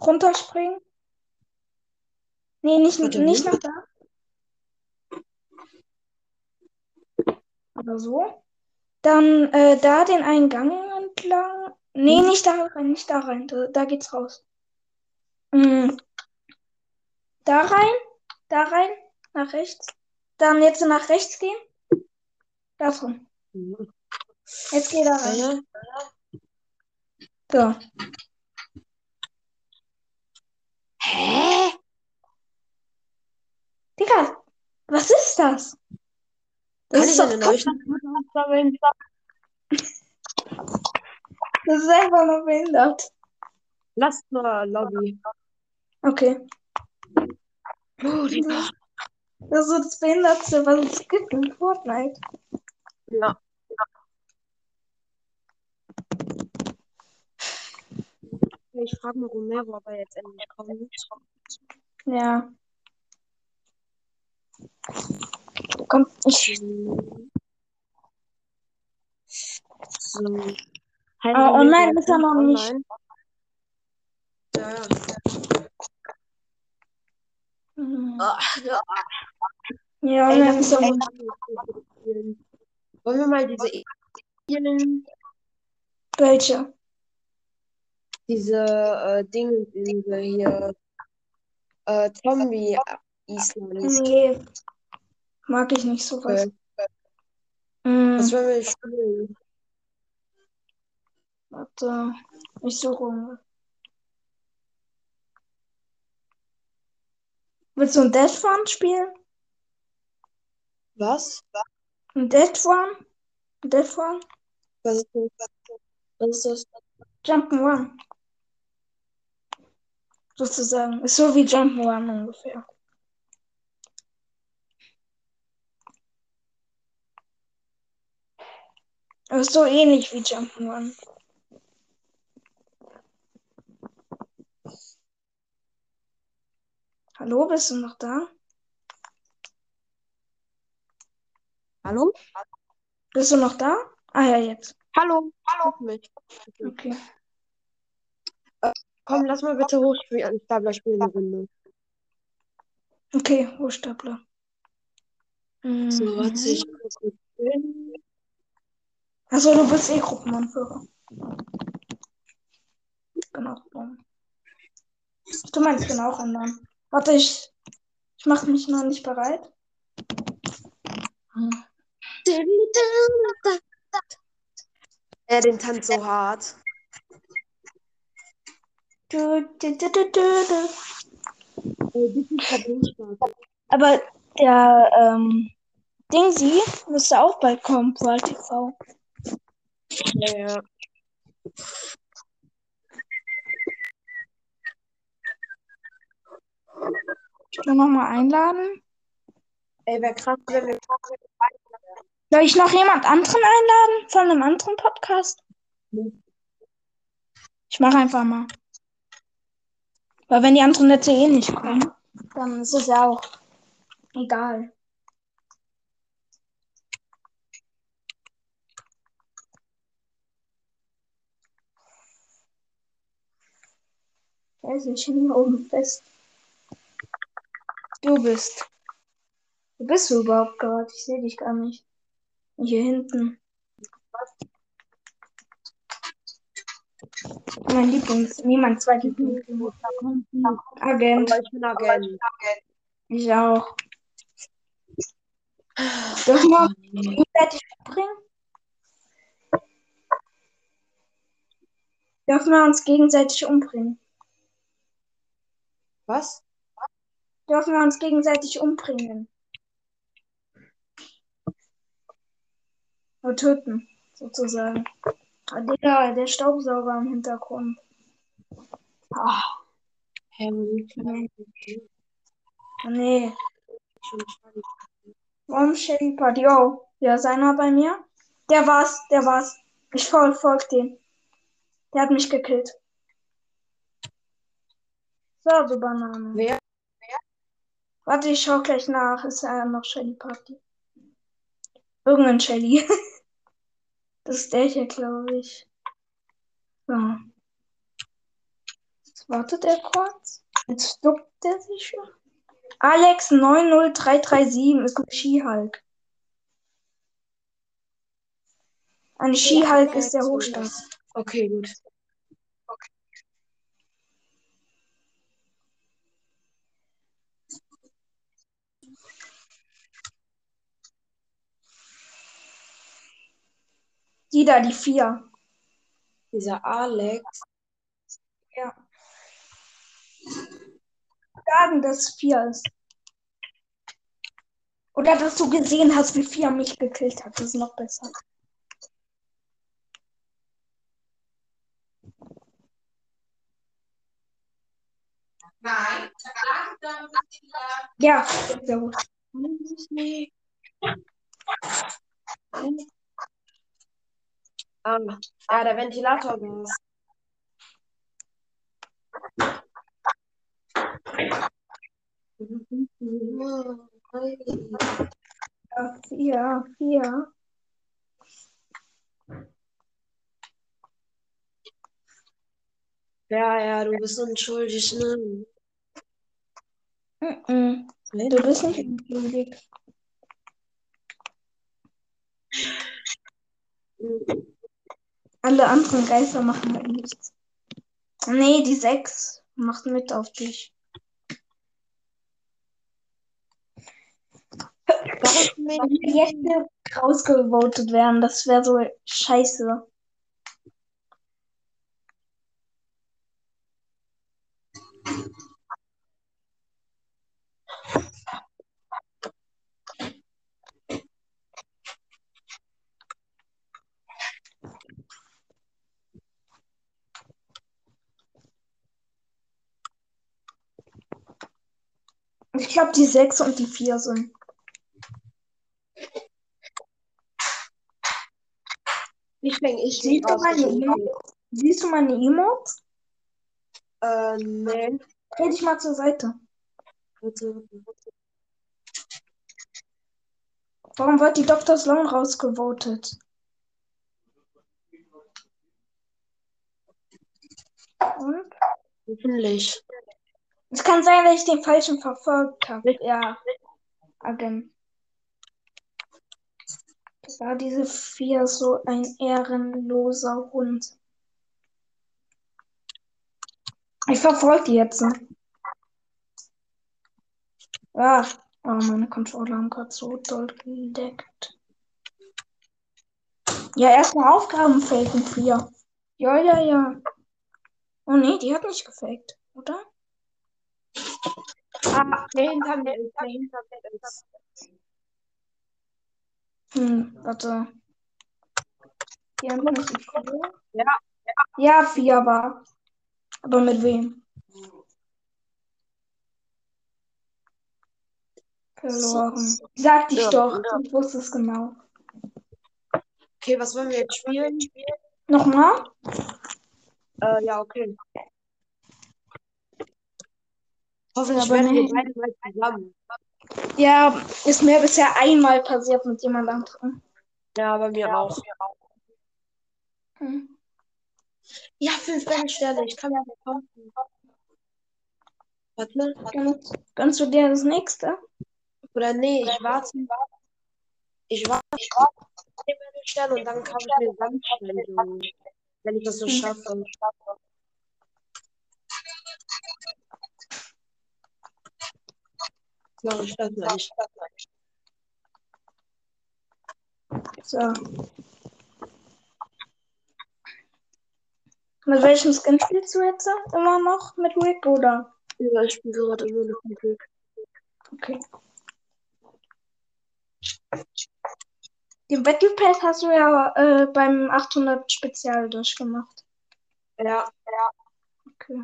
Runterspringen. Nee, nicht, Warte, nicht nach da. Aber so. Dann äh, da den einen Gang entlang. Nee, Mhm. nicht da rein, nicht da rein. Da, da geht's raus. Mm. Da rein, da rein, nach rechts. Dann jetzt nach rechts gehen. Da drin. Jetzt geh da rein. Ja, So. Hä? Digga, was ist das? Das Kann ist doch sammeln? Das ist einfach nur behindert. Lass mal Lobby. Okay. Oh, Digga. Das ist so das Behindertste, was es gibt in Fortnite. Ja. Ich frage mal Romero, ob er jetzt endlich kommt. Ja. Komm, ich. So. Ah, online ist er noch nicht. Ja, ja. Hm. Ah, ja. Ja, Ey, er nicht. spielen. Wollen wir mal diese spielen? Welche? Diese äh, Dinge hier. Äh, Zombie Island. Nee. Mag ich nicht sowas. Okay. Hm, Was wollen wir spielen? warte. Ich suche. Willst du ein Death Run spielen? Was? Ein Death Run? Ein Death Run? Was ist das? Was ist das? Jump'n'Run. Sozusagen. Ist so wie Jump'n'Run ungefähr. Ist so ähnlich wie Jump'n'Run. Hallo, bist du noch da? Hallo? Bist du noch da? Ah ja, jetzt. Hallo? Hallo? Okay. Komm, lass mal bitte hochspielen. Stapler spielen eine Runde. Okay, Hochstapler. Mhm. So, warte, ich guck hin. Achso, du bist eh Gruppenanführer. Genau. Du meinst, ich bin auch ändern. Warte, ich, ich mache mich noch nicht bereit. Hm. Er den Tanz so hart. Du, du, du, du, du, du. Ey, bitte Verbindungsstark. Aber der ähm, Dingsy müsste auch bald kommen, Brawl TV. Ja, ja. Ich will nochmal einladen. Ey, wäre krass, wenn wir. Soll ich noch jemand anderen einladen von einem anderen Podcast? Nee. Ich mache einfach mal. Weil wenn die anderen jetzt eh nicht kommen, dann ist es ja auch egal. Nicht, ich bin hier oben fest. Du bist. Wo bist du überhaupt gerade? Ich sehe dich gar nicht. Hier hinten. Mein Lieblings, nee, mein zweiter Lieblings. Agent. Ich bin Agent. Ich auch. Dürfen wir uns gegenseitig umbringen? Dürfen wir uns gegenseitig umbringen? Was? Dürfen wir uns gegenseitig umbringen? Oder töten, sozusagen. Ah, Digga, der Staubsauger im Hintergrund. Ah, wo liegt nee. Nee. Warum Shelly Party? Oh, ja, ist einer bei mir. Der war's, der war's. Ich fol folg dem. Der hat mich gekillt. So, du Banane. Wer? Warte, ich schau gleich nach. Ist ja noch Shelly Party. Irgendein Shelly. das ist der hier, glaube ich. So. Jetzt wartet er kurz. Jetzt duckt er sich schon. Alex 90337 ist ein Skihulk. Ein Skihulk ist der Hochstab. Okay, gut. Die da, die vier. Dieser Alex. Ja. Sagen, dass es vier ist. Oder dass du gesehen hast, wie vier mich gekillt hat. Das ist noch besser. Nein, Ja, sehr gut. Ah, ja, der Ventilator war Ja, vier, vier. Ja, ja, du bist unschuldig, ne? Mhm. Nee, du bist nicht unschuldig. Alle anderen Geister machen halt nichts. Nee, die sechs macht mit auf dich. Warum jetzt rausgevotet werden, das wäre so scheiße. Ich glaube, die sechs und die vier sind. Wie fänge ich Siehst du meine Emotes? Siehst du meine Emotes? Äh, nee. Dreh dich mal zur Seite. Warum wird die Dr. Sloan rausgevotet? Und? Hoffentlich. Es kann sein, dass ich den falschen verfolgt habe. Ja. Agent. Das war diese vier so ein ehrenloser Hund. Ich verfolge die jetzt. Ah, oh, meine Controller haben gerade so doll gedeckt. Ja, erstmal Aufgabenfeld in vier. Ja, ja, ja. Oh nee, die hat nicht gefaked, oder? Ah, der hinter mir ist, der hinter mir ist. Hm, warte. Die haben nicht so viele. Ja. Ja, vier war. Aber mit wem? Verloren. Sag dich Ja. doch, ich wusste es genau. Okay, was wollen wir jetzt spielen? Nochmal? Äh, ja, okay. Hoffentlich werden wir beide mal zusammen. Ja, ist mir bisher einmal passiert mit jemand anderem. Ja, bei mir auch. Hm. Ja, fünf Sterne. Ich kann ja nicht kaufen. Warte. Gönnst, gönnst du dir das nächste? Oder nee, ich warte. Ich warte. Ich warte meine Sterne und dann kaufe ich mir Sandstein, Junge. Wenn ich das so schaffe. Ja, ich das nicht. So. Mit welchem Skin spielst du jetzt? Immer noch mit Rick oder? Ja, ich spiele gerade immer noch mit Glück. Okay. Den Battle Pass hast du ja äh, beim 800 Spezial durchgemacht. Ja, Okay.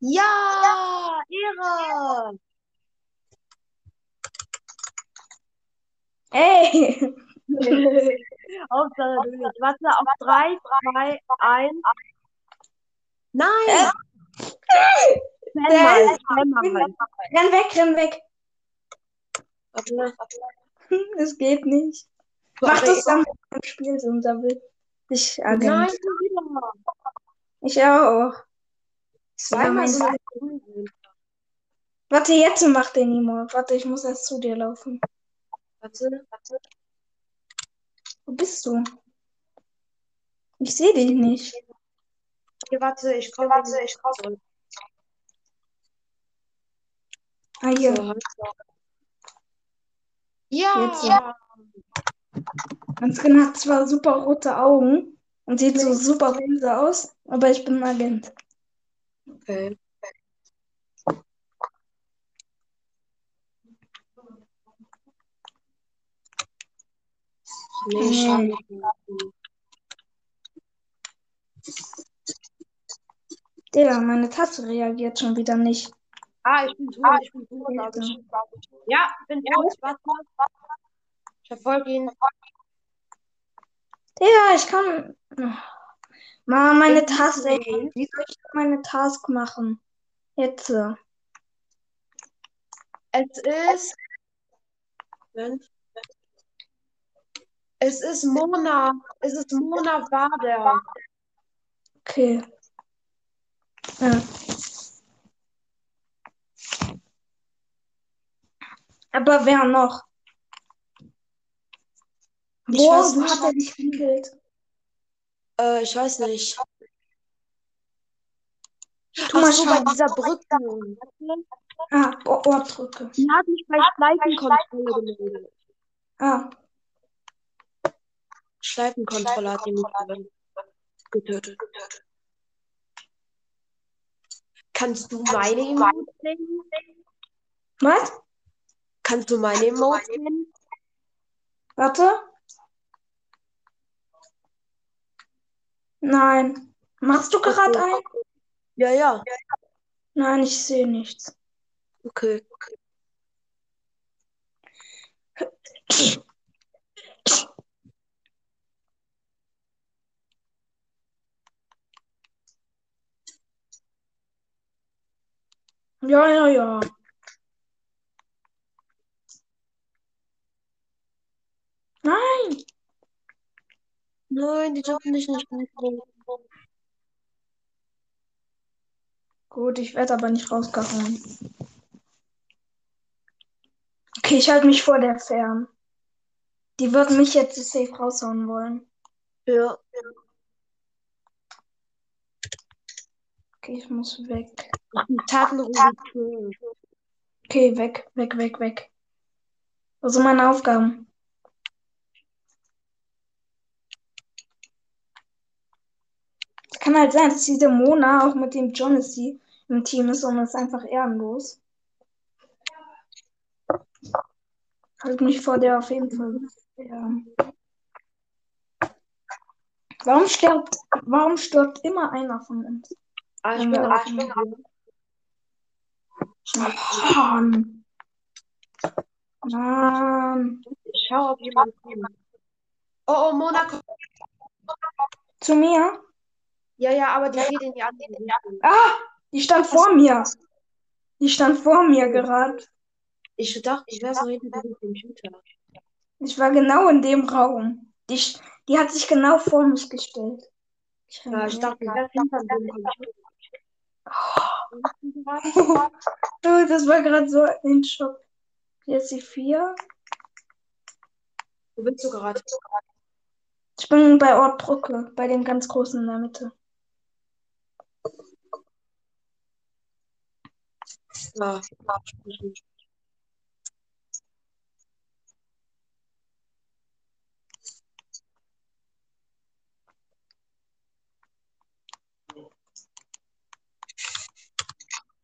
Ja, Ehre! Ey! Durch. Warte, auf 3, 2, 1. Nein! Zweimal, zweimal. Renn weg, renn weg. Warte, Es geht nicht. Mach das im Spiel, sonst will ich Agent. Nein. Ich auch. Zweimal so Warte, jetzt mach den Emote. Warte, ich muss erst zu dir laufen. Warte, warte. Wo bist du? Ich sehe dich nicht. Okay, warte, ich komme. Warte, ich komme. Ah, hier. So, ja. Jetzt, ja. Mein Skin hat zwar super rote Augen und sieht so super böse aus, aber ich bin ein Agent. Okay. Nee, Nee. schade. Digga, meine Tasse reagiert schon wieder nicht. Ah, ich bin tot, ich bin tot, glaube ich. Ja, ich bin tot, warte. Ich verfolge ihn. Digga, ich kann. Mann, meine Tasse. Wie soll ich meine Task machen? Jetzt. Es ist. Es ist Mona. Es ist Mona Wader. Okay. Ja. Aber wer noch? Ich Wo weiß wo hat er dich gekillt? Äh, ich weiß nicht. Tu mal so, bei dieser Brücke. Ah, Ohr- Ohrdrücke. Die hat mich bei Schleifenkontrolle gemeldet. Ah, Schleifenkontrolle hat die mich äh, getötet. Kannst du meine Emotes nehmen? was? Kannst du meine Emotes nehmen? Warte. Nein. Machst du gerade ein? Ja, ja. Nein, ich sehe nichts. Okay. Ja, ja, ja. Nein. Nein, die dürfen dich nicht mitnehmen. Gut, ich werde aber nicht rausgehauen. Okay, ich halte mich vor der fern. Die wird mich jetzt safe raushauen wollen. Ja. Okay, ich muss weg. Okay, weg, weg, weg, weg. Was sind meine Aufgaben? Kann halt sein, dass diese Mona auch mit dem Jonassy im Team ist und das ist einfach ehrenlos. Halt mich vor der auf jeden Fall. Ja. Warum stirbt, warum stirbt immer einer von uns? Ah, ich bin wir auch aufnehmen? Mann. Mann. Ich schau, ob jemand. Oh, oh, Mona kommt. Zu mir? Ja, ja, aber die geht in die andere Richtung. Ah, die stand vor mir. Die stand vor mir gerade. Ich dachte, ich wäre so hinter dem Computer. Ich war genau in dem Raum. Die, Die hat sich genau vor mich gestellt. Ich, Ja, ich dachte, das hinter dem Computer. Du, das war gerade so ein Schock. Jetzt die vier. Wo bist du gerade? Ich bin bei Ort Brücke, bei dem ganz großen in der Mitte. Ja.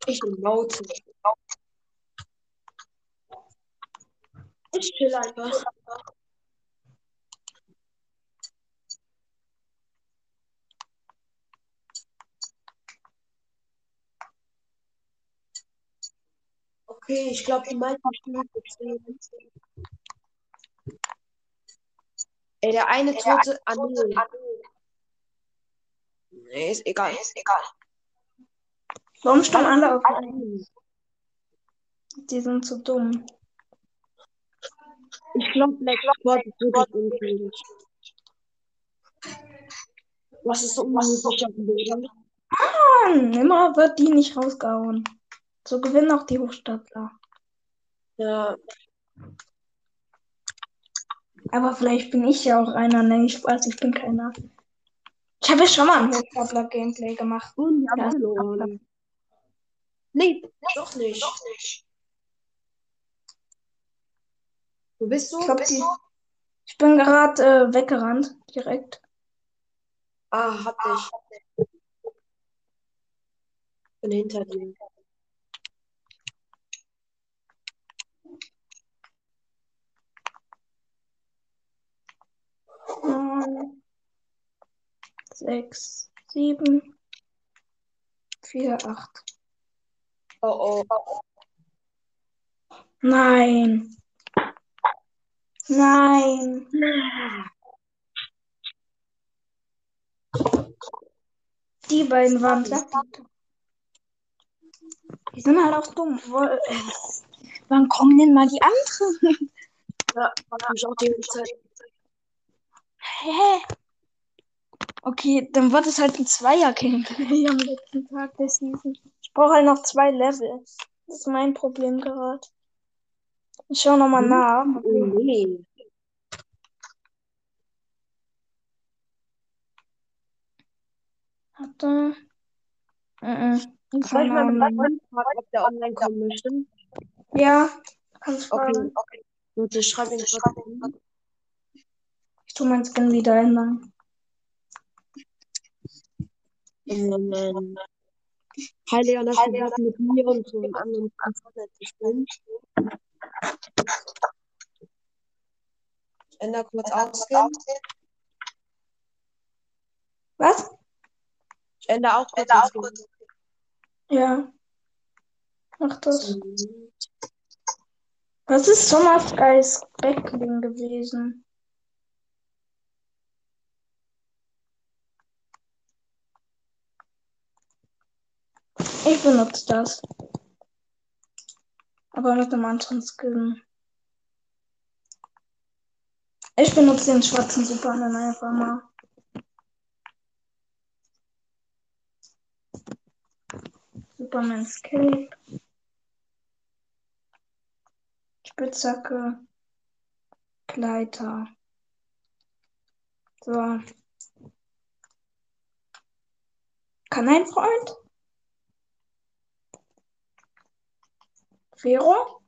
Ich bin laut. Ich chill einfach. Okay, ich glaube, die meisten Stimmen verstehen. Ey, der eine tote. Ah, nee. Nee, ist egal. Ist egal. Warum stimmen alle auf? Ich Die sind zu dumm. glaube, Black Sport ist wirklich unfähig. Was ist so Boden? Mann, immer wird die nicht rausgehauen. So gewinnen auch die Hochstapler. Ja, Aber vielleicht bin ich ja auch einer. Nee, ich weiß, ich bin keiner. Ich habe ja schon mal ein Hochstapler-Gameplay gemacht. und Ja. verloren. Nee, doch nicht. Wo bist du? Ich, glaub, die, ich bin gerade äh, weggerannt, direkt. Ah, hab dich. Bin hinter dir. Sechs, sieben, vier, acht. Oh, oh. Nein. Nein. Die beiden waren satt. Die sind halt auch dumm. Äh, Wann kommen denn mal die anderen? Ja, hab mich auch die Zeit. Hä? Okay, dann wird es halt ein Zweier-Gameplay am letzten Tag der Season. Ich brauche halt noch zwei Level. Das ist mein Problem gerade. Ich schau nochmal Hm? nach. Oh, nee. Mhm. Ich Soll ich mal meinem Freund fragen, ob der online kommen möchte? Ja, kannst Okay, fragen. okay. Warte, ich schreibe ihn. Ich tu meinen Skin wieder ändern. Ähm, Hi Leon, hast du Bock mit mir und so einem anderen zu spielen? Ich ändere kurz Ausskin. Was? Ich ändere auch kurz Ausskin. Ja. Mach das. Was ist Summer Skies Backling gewesen? Ich benutze das. Aber mit einem anderen Skin. Ich benutze den schwarzen Superman einfach mal. Superman Cape. Spitzhacke. Gleiter. So. Kann ein Freund? Vero?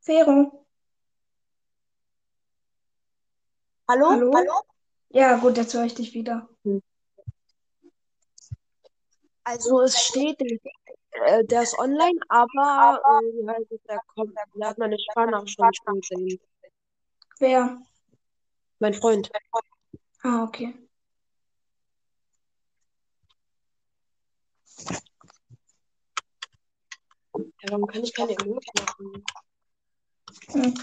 Vero? Hallo? Hallo? Ja, gut, jetzt höre ich dich wieder. Also es steht, äh, der ist online, aber äh, der kommt, der hat meine Sprachnachricht schon gesehen. Wer? Mein Freund. Ah, okay. Ja, warum kann ich keine Emoji machen? Hm.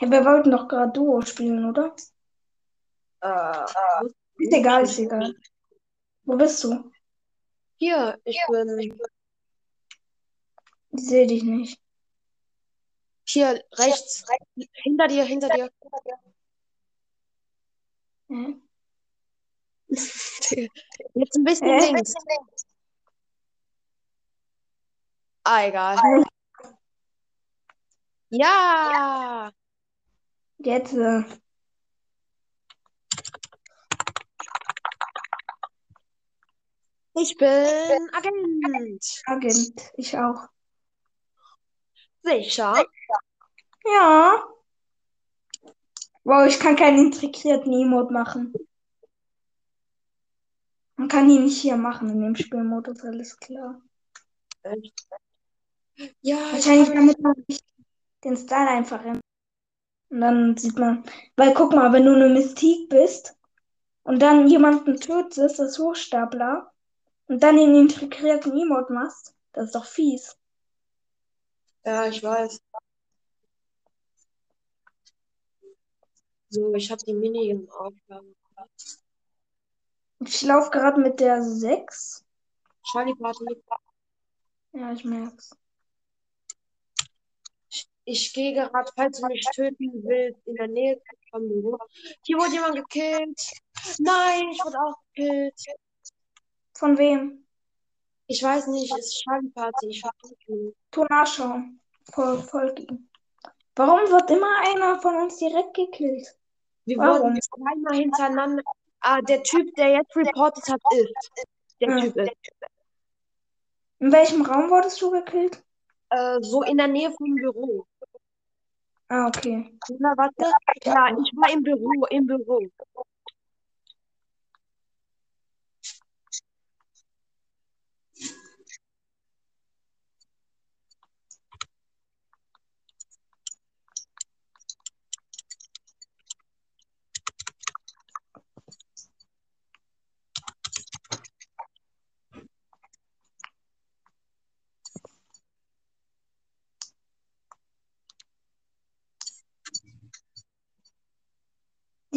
Ja, wir wollten doch gerade Duo spielen, oder? Äh, Ist egal, ist egal. Wo bist du? Hier, ich bin Ich sehe dich nicht. Hier rechts. Hinter dir, hinter dir. Hä? Jetzt ein bisschen Hä? links. Ah, egal. Ja! Jetzt. Äh, Ich bin Agent. Agent. Ich auch. Sicher. Ja. Wow, ich kann keinen integrierten Emote machen. Man kann ihn nicht hier machen in dem Spielmodus, alles klar. Ja, ich Wahrscheinlich kann- damit man nicht den Style einfach ändert. Und dann sieht man, weil guck mal, wenn du eine Mystique bist und dann jemanden tötest, das Hochstapler, und dann den integrierten Emote machst, das ist doch fies. Ja, ich weiß. So, ich habe die Minigun-Aufgaben. Ich laufe gerade mit der 6. Charlie Party. Ja, ich merk's. Ich gehe gerade, falls du mich töten willst, in der Nähe vom Büro. Hier wurde jemand gekillt. Nein, ich wurde auch gekillt. Von wem? Ich weiß nicht, es ist Charlie Party. Ich ihn. Tu nachschauen. Voll, folg ihm. Warum wird immer einer von uns direkt gekillt? Wir Warum? wurden zweimal hintereinander. Ah, der Typ, der jetzt reportet hat, ist. Der Ja. Typ ist. In welchem Raum wurdest du gekillt? Äh, so in der Nähe vom Büro. Ah, okay. Na, warte. Ja, ich war im Büro, im Büro.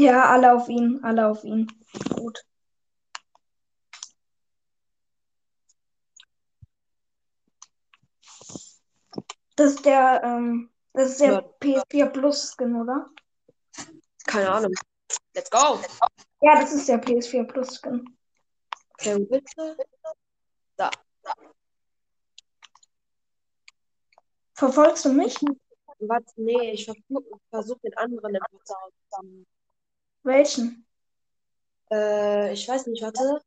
Ja, alle auf ihn, alle auf ihn. Gut. Das ist der, ähm, das ist der Ja. PS4 Plus Skin, oder? Keine Ahnung. Let's go. Ja, das ist der PS4 Plus Skin. Okay, wo bist du? Verfolgst du mich? Warte, nee, ich versuche versuch den anderen im auszusammeln. Welchen? Äh, ich weiß nicht, warte.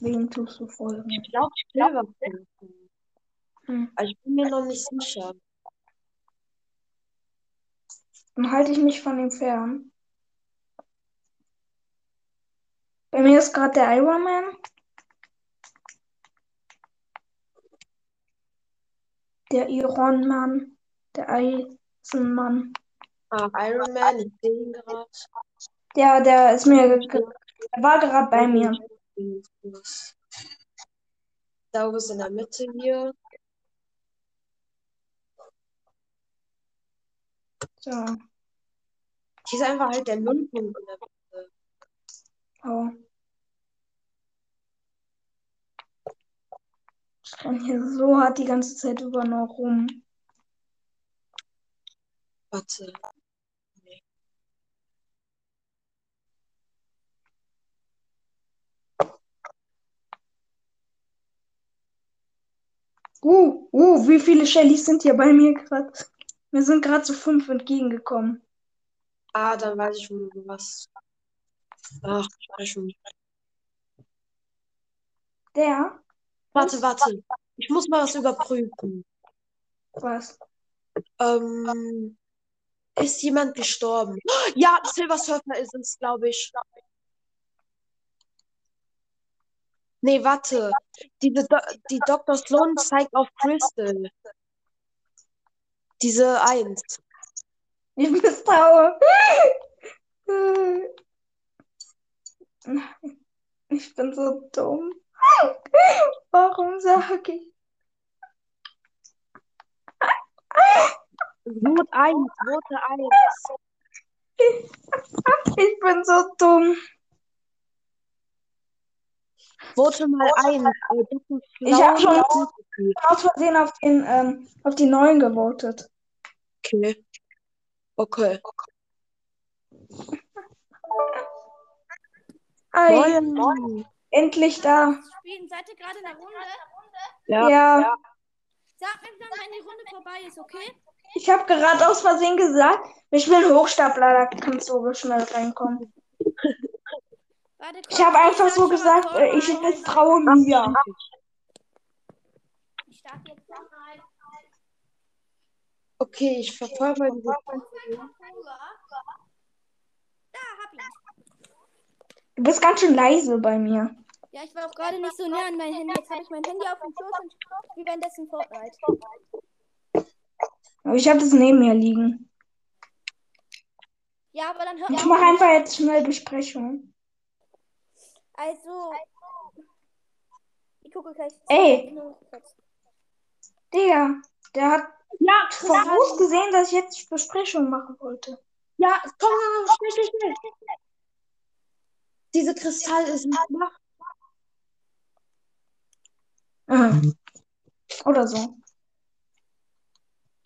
Wen tust du folgen? Ich glaube, ich will was finden. Hm. Aber ich bin mir noch nicht sicher. Dann halte ich mich von ihm fern. Bei mir ist gerade der Iron Man. Der Iron Man. Der Eisenmann. Ah, Iron Man, ich sehe ihn gerade. Der, der ist mir, der war gerade bei mir. Da ist in der Mitte hier. So, Hier ist einfach halt der Nullpunkt in der Mitte. oh. Renn hier so hart die ganze Zeit über noch rum. Warte. Uh, uh, wie viele Shellys sind hier bei mir gerade? Mir sind gerade so fünf entgegengekommen. Ah, dann weiß ich, wo du was. Ach, ich weiß schon. Der? Warte, warte. Ich muss mal was überprüfen. Was? Ähm, ist jemand gestorben? Ja, Silver Surfer ist es, glaube ich. Nee, warte. Diese Do die Dr. Sloan zeigt auf Crystal. Diese Eins. Ich misstraue. Ich bin so dumm. Warum sage ich? Vote 1, Vote 1. Ich bin so dumm. Vote mal ein. Äh, Dr. Ich hab schon- aus Versehen auf, den, ähm, auf die neuen gewotet. Okay. Okay. Ei, Moin. endlich da. Spielen, seid ihr gerade in der Runde? Ja. Ja, Sag mir dann, wenn die Runde vorbei ist, okay? Ich habe gerade aus Versehen gesagt, wir spielen Hochstapler, da kannst du schnell reinkommen. Warte, Ich habe einfach so gesagt, äh, ich vertraue mir. Ich starte jetzt noch rein. Okay, ich verfolge mal diese. Da, hab ihn. Du bist ganz schön leise bei mir. Ja, ich war auch gerade nicht so nah an mein Handy. Jetzt habe ich mein Handy auf dem Schoß und spiele währenddessen Fortnite. Aber ich habe das neben mir liegen. Ja, aber dann hör Ich mache einfach jetzt schnell Besprechung. Also. Ich gucke gleich. Ey. Digga, der hat Ja, vorausgesehen, dass ich jetzt Besprechung machen wollte. Ja, komm, komm, komm, schnell, schnell, schnell. Diese Kristall ist. Mhm. Oder so.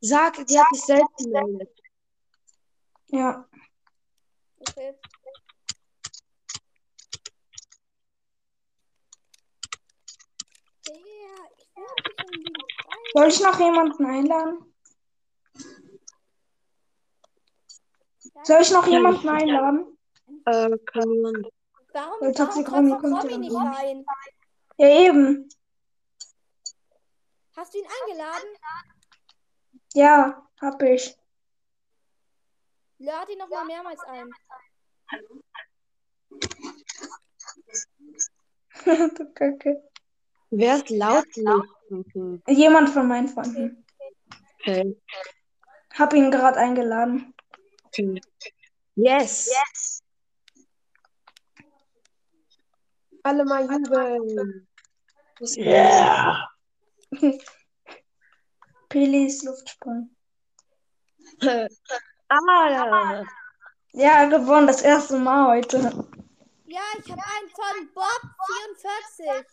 Sag, die hat sich selbst gemeldet. Ja. Okay. Soll ich noch jemanden einladen? Soll ich noch jemanden einladen? Äh, kann man. Warum, warum Toxic kommt nicht rein? Ja, eben. Hast du ihn eingeladen? Ja, hab ich. Lade ihn noch mal mehrmals ein. du Kacke. Wer ist lautlos? Jemand von meinen Freunden. Okay. Hab ihn gerade eingeladen. okay. Yes. Alle mal jubeln. Yeah. Pilis Luftsprung. ah, Ja, gewonnen, das erste Mal heute. Ja, ich habe einen von Bob 44.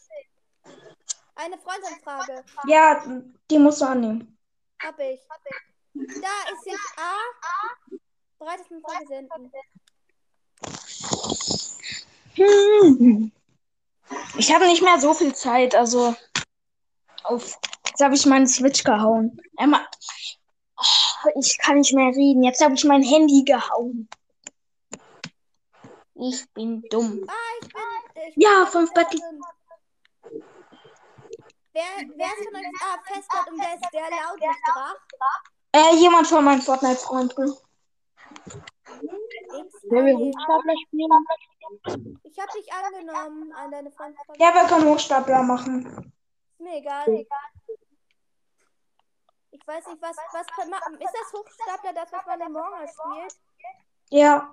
Eine Freundanfrage. Ja, die musst du annehmen. Hab ich. Da ist sich A. Bereitet eine Frage senden. Hm. Ich habe nicht mehr so viel Zeit, also auf. Jetzt habe ich meinen Switch gehauen. Emma. Oh, ich kann nicht mehr reden. Jetzt habe ich mein Handy gehauen. Ich bin dumm. Ah, ich bin. Ich Ja, fünf Battle-. Wer, wer ist von euch ah, Festplatte und wer ist der laut nicht? Äh, jemand von meinen Fortnite-Freunden. Hochstapler spielen? Ich habe dich angenommen an deine Freundschaft. Ja, wir können Hochstapler machen. Ist mir egal. Ich weiß nicht, was, was kann man, ist das Hochstapler das, was man im Morgen spielt? Ja.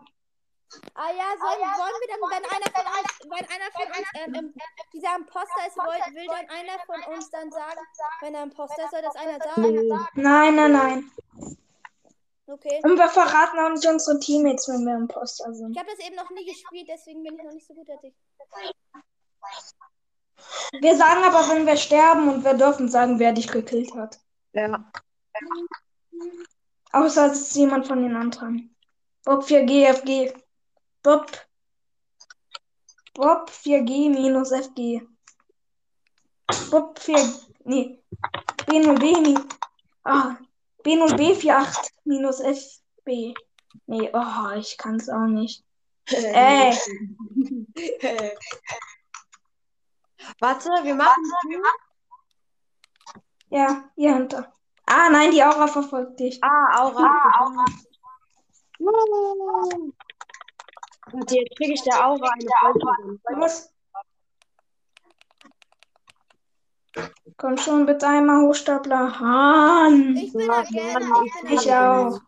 Ah ja, sollen, wollen wir dann, wenn einer von uns, wenn einer von uns ähm, im, dieser Imposter ist, will, will dann einer von uns dann sagen, wenn er Imposter ist, soll das einer sagen? Nein, nein, nein. Okay. Und wir verraten auch nicht unsere Teammates, wenn wir Imposter sind. Ich habe das eben noch nie gespielt, deswegen bin ich noch nicht so gut als ich. Wir sagen aber, wenn wir sterben und wir dürfen sagen, wer dich gekillt hat. Ja. Außer es ist jemand von den anderen. Bob 4G, FG. Bob. Bob 4G minus FG. Bob 4. Nee. B0B. mi- Ah. B0B48 minus FB. Nee, oh, ich kann es auch nicht. Ey. Warte, wir machen Ja, hier hinter. Ah, nein, die Aura verfolgt dich. Ah, Aura. Uh. Warte, jetzt kriege ich der Aura eine Folge. Was? Komm schon, bitte einmal Hochstapler. Hahn. Ich bin Ja, Mann, ich auch.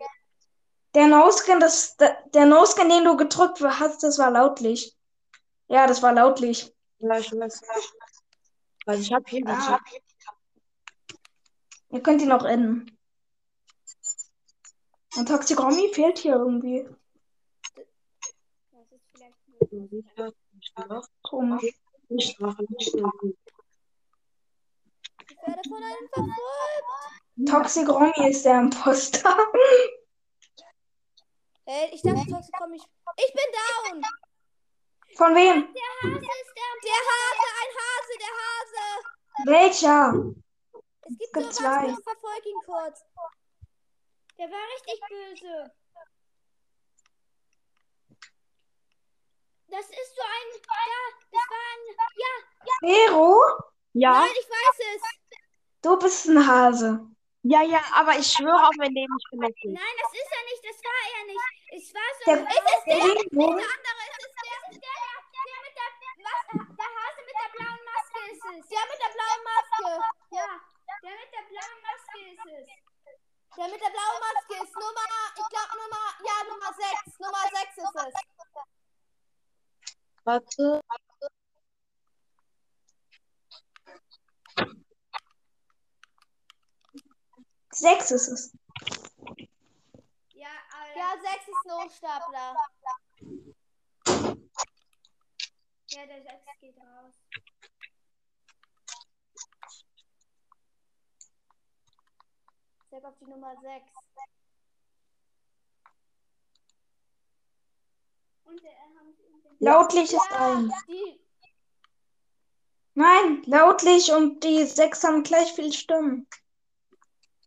Der No-Skin, das, der, No-Skin, den du gedrückt hast, das war lautlich. Ja, das war lautlich. Ja, ich weiß. Weil ich habe hier. Ah. Ihr könnt ihn auch enden. Und Toxic Romy fehlt hier irgendwie. Das ist vielleicht Komisch. Nicht Drache, nicht Schnecken. Ich werde von einem verfolgt. Toxic Romy ist der Imposter. Hey, ich dachte, Toxic ich. Ich bin down. Von wem? Der Hase ist der. Der Hase, ein Hase, der Hase. Welcher? Es gibt gibt nur was, zwei. ich verfolge ihn kurz. Der war richtig böse. Das ist so ein. Ja, das war ein. Ja, Vero? Ja, nein, ich weiß es. Du bist ein Hase. ja, ja, aber ich schwöre auf mein Leben, ich bin nicht. Nein, das ist er nicht. Das war er nicht. Es war so. Der- es ist der der. Regenbogen? Der andere ist es. Der, der, der, der mit der. Was? Der Hase mit der blauen Maske ist es. Der mit der blauen Maske. Ja. Der mit der blauen Maske ist es. Der mit der blauen Maske ist Nummer. Ich glaube Nummer. Ja, Nummer 6. Nummer 6 ist es. Warte. Sechs ist es. Ja, ja 6 ist ein Hochstapler. Ja, der 6 geht raus. Zeig auf die Nummer 6. Und der, äh, haben sie den Lautlich ist ja, eins. die, Nein, lautlich und die sechs haben gleich viel Stimmen.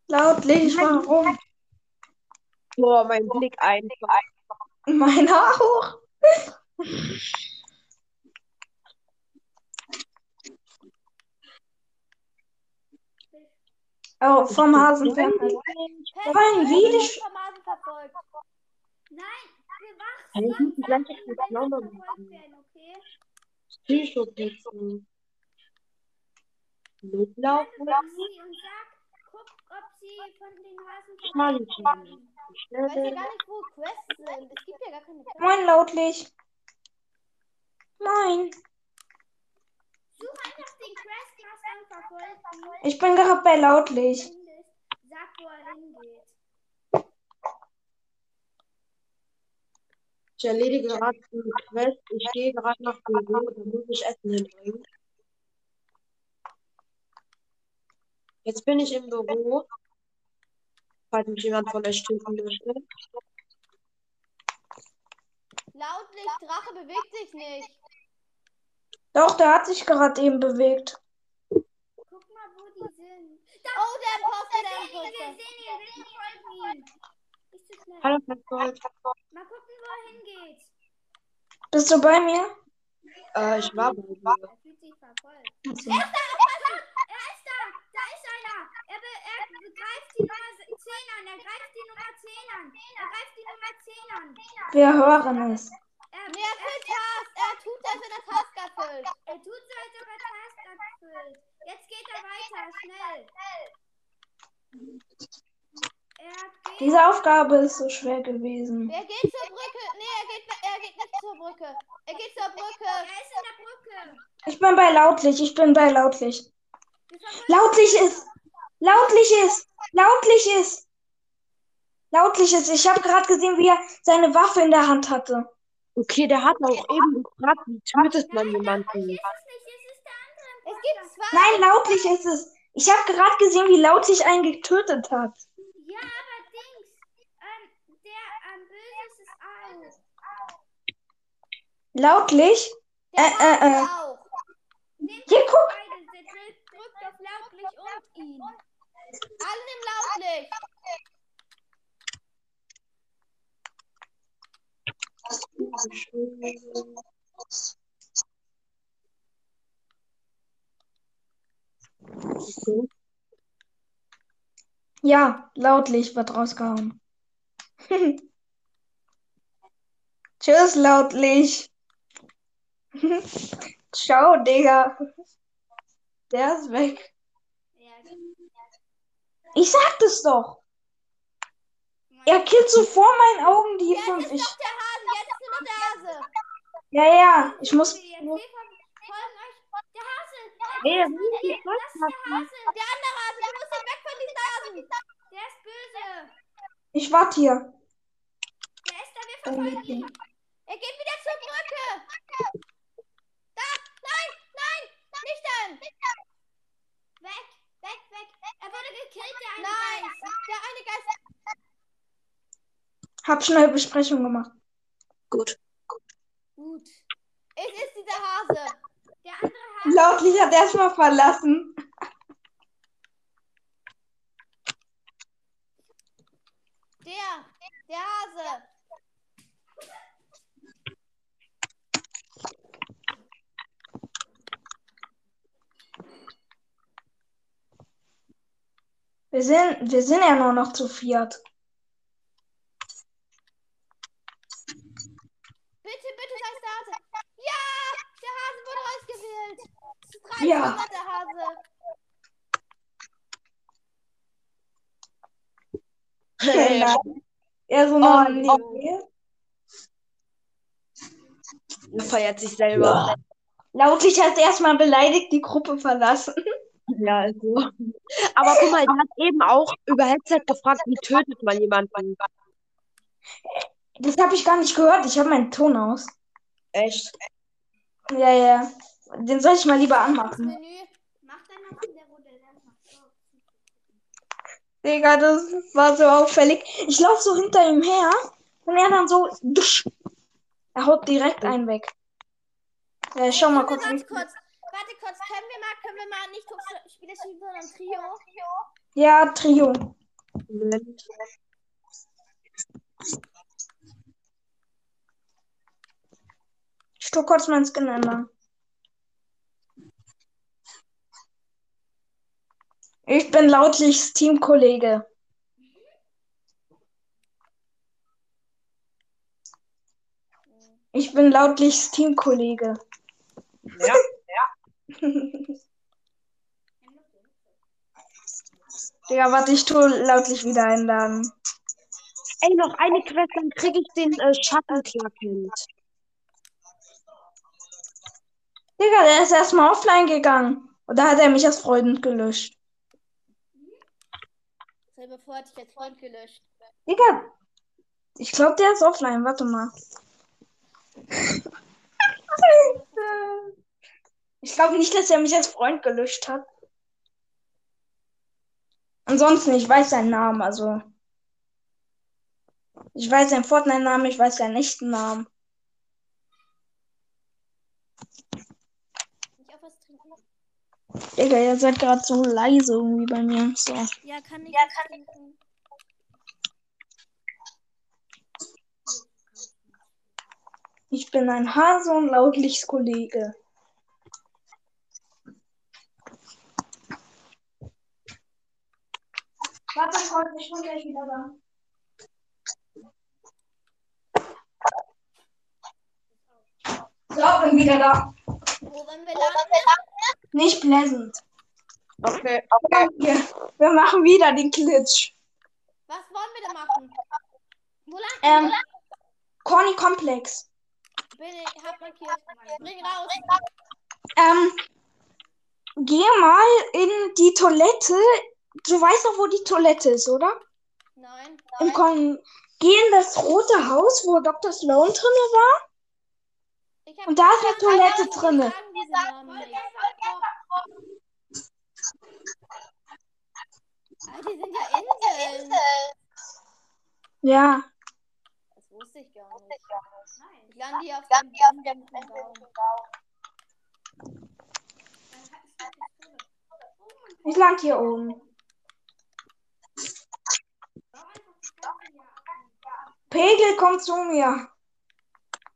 Lautlich, warum? Boah, mein Blick einfach. Meiner auch. Oh, vom Hasen du wie wirst die- vom Hasen verfolgt. Nein, bewachst Kann ich langsam, nicht die wir verfolgt werden, okay? Mitlaufen bewachst sie und sag, guck, ob sie von den Hasen verfolgt werden. Ich Ich weiß ja gar nicht, wo Quests sind. Es gibt ja gar keine Quests. Moin, lautlich. Moin. Such einfach den Questmaster und verfolg ihn. Ich bin gerade bei lautlich. Findest, Sag, wo er hingeht. Ich erledige gerade eine Quest. Ich gehe gerade nach Büro, da muss ich Essen hinbringen. Jetzt bin ich im Büro. Falls mich jemand von euch töten möchte. Lautlich, Drache bewegt sich nicht. Doch, der hat sich gerade eben bewegt. Guck mal, wo die sind. oh, der Imposter, der Imposter. Wir sehen ihn, wir verfolgen ihn. Nicht zu schnell. Hallo. Mal gucken, wo er hingeht. Bist du bei mir? Äh, ich war bei dir. Er fühlt sich verfolgt. Er ist da! Er ist da! Da ist einer! Er, be er greift die Nummer 10 an. Er greift die Nummer 10 an. Er greift die Nummer 10 an. Wir hören es. Er, nee, er erfüllt Task. Er tut, als wenn er Task erfüllt. Er tut so, als ob er Task erfüllt. Jetzt geht er weiter. Schnell. Diese Aufgabe ist so schwer gewesen. Er geht zur Brücke. Nee, er geht, er geht nicht zur Brücke. Er geht zur Brücke. Er ist in der Brücke. Ich bin bei lautlich. Ich bin bei lautlich. Lautlich ist. Lautlich ist. Lautlich ist. Lautlich ist. Ich habe gerade gesehen, wie er seine Waffe in der Hand hatte. Okay, der hat auch eben gefragt, wie tötet man Nein, jemanden? Lautlich ist es nicht. Es ist der andere. Es gibt zwei. Nein, lautlich ist es. Ich habe gerade gesehen, wie lautlich einen getötet hat. Ja, aber Dings. Ähm, der am böse ist es auch. Lautlich? Der Äh, äh, äh. auch. Hier, guck. beide. Der drückt, drückt auf lautlich und ihn. Alle nehmen lautlich. Ja, lautlich wird rausgehauen. Tschüss, lautlich. Ciao, Digga. Der ist weg. Ja, Ich sag das doch. Er killt so vor meinen Augen die fünf jetzt ist nur der Hase. Ja, ja, ich muss. Der Hase! Der, Hase, der, Hase! Der andere Hase! Du musst weg von den Nasen! Der ist böse! Ich warte hier. Der ist da, wir verfolgen ihn. Er geht wieder zur Brücke! Da! Nein! Nein! Nicht dann! Weg! Weg! Weg! Er wurde gekillt, der eine Nein! Der eine Geist! Hab schnell Besprechung gemacht. Gut. Gut. Es ist dieser Hase. Der andere Hase. Lautlich hat erstmal verlassen. Der. Der Hase. Wir sind, wir sind ja nur noch zu viert. Bitte, bitte sag's der Hase. Ja! Der Hase wurde ausgewählt. 300 Ja. der Hase. Nein. Er so Oh, neben oh. Er feiert sich selber. Lautlich hat erstmal beleidigt die Gruppe verlassen. Ja, also. Aber guck mal, der hat eben auch über Headset gefragt, wie tötet man jemanden? Das habe ich gar nicht gehört. Ich habe meinen Ton aus. Echt? Ja, ja. Den soll ich mal lieber anmachen. Menü. Mach dann noch in der Runde. Dann mach so. Digga, das war so auffällig. Ich laufe so hinter ihm her und er dann so. dusch. Er haut direkt einen weg. Ja, schau mal kurz. Warte wie- kurz. Warte kurz. Können wir mal, können wir mal nicht Spieler spielen, sondern Trio? Ja, Trio. Ich tu kurz meinen Skin ändern. Ich bin lautlichs Teamkollege. Ich bin lautlichs Teamkollege. Ja. Digga, warte, ich tu lautlich wieder einladen. Ey, noch eine Quest, dann krieg ich den äh, Schattenklarkind. Digga, der ist erstmal offline gegangen. Und da hat er mich als Freund gelöscht. Selber vor hatte ich als Freund gelöscht. Digga, ich glaube, der ist offline. Warte mal. Ich glaube nicht, dass er mich als Freund gelöscht hat. Ansonsten, ich weiß seinen Namen, also. Ich weiß seinen Fortnite-Namen, ich weiß seinen echten Namen. Nicht auch was trinken? Digga, ihr seid gerade so leise irgendwie bei mir. So. Ja, kann ich ja, kann trinken. Ich bin ein Hase und lautlichs Kollege. Warte, ich bin gleich wieder da. So, bin wieder da. Wo wollen wir landen? Nicht pleasant. Okay. Wir, wir machen wieder den Glitch. Was wollen wir da machen? Wo landen Ähm? Corny Komplex. Bin ich, hab markiert. Bring raus. Ähm, geh mal in die Toilette. Du weißt doch, wo die Toilette ist, oder? Nein. Und komm, geh in das rote Haus, wo Dr. Sloan drinne war. Und da ist eine Toilette drinne. Ah, die sind ja Inseln. Ja. Das wusste ich gar nicht. Ich lande hier auf dem Baum. Ich land hier oben. Pegel, komm zu mir.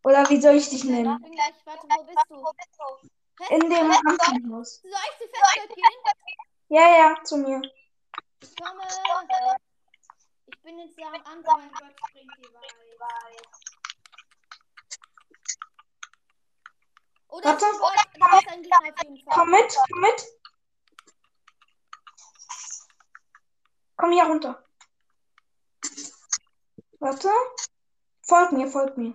Oder wie soll ich dich Ich nennen? bin gleich, warte, wo bist du? In dem Krankenhaus. Soll ich zu Festgeld gehen? Ja, ja, zu mir. Ich komme. Ich bin jetzt da am Anfang. Gott springt die. Oder Warte. Fall. Komm mit, komm mit. Komm hier runter. Warte. Folg mir, folg mir.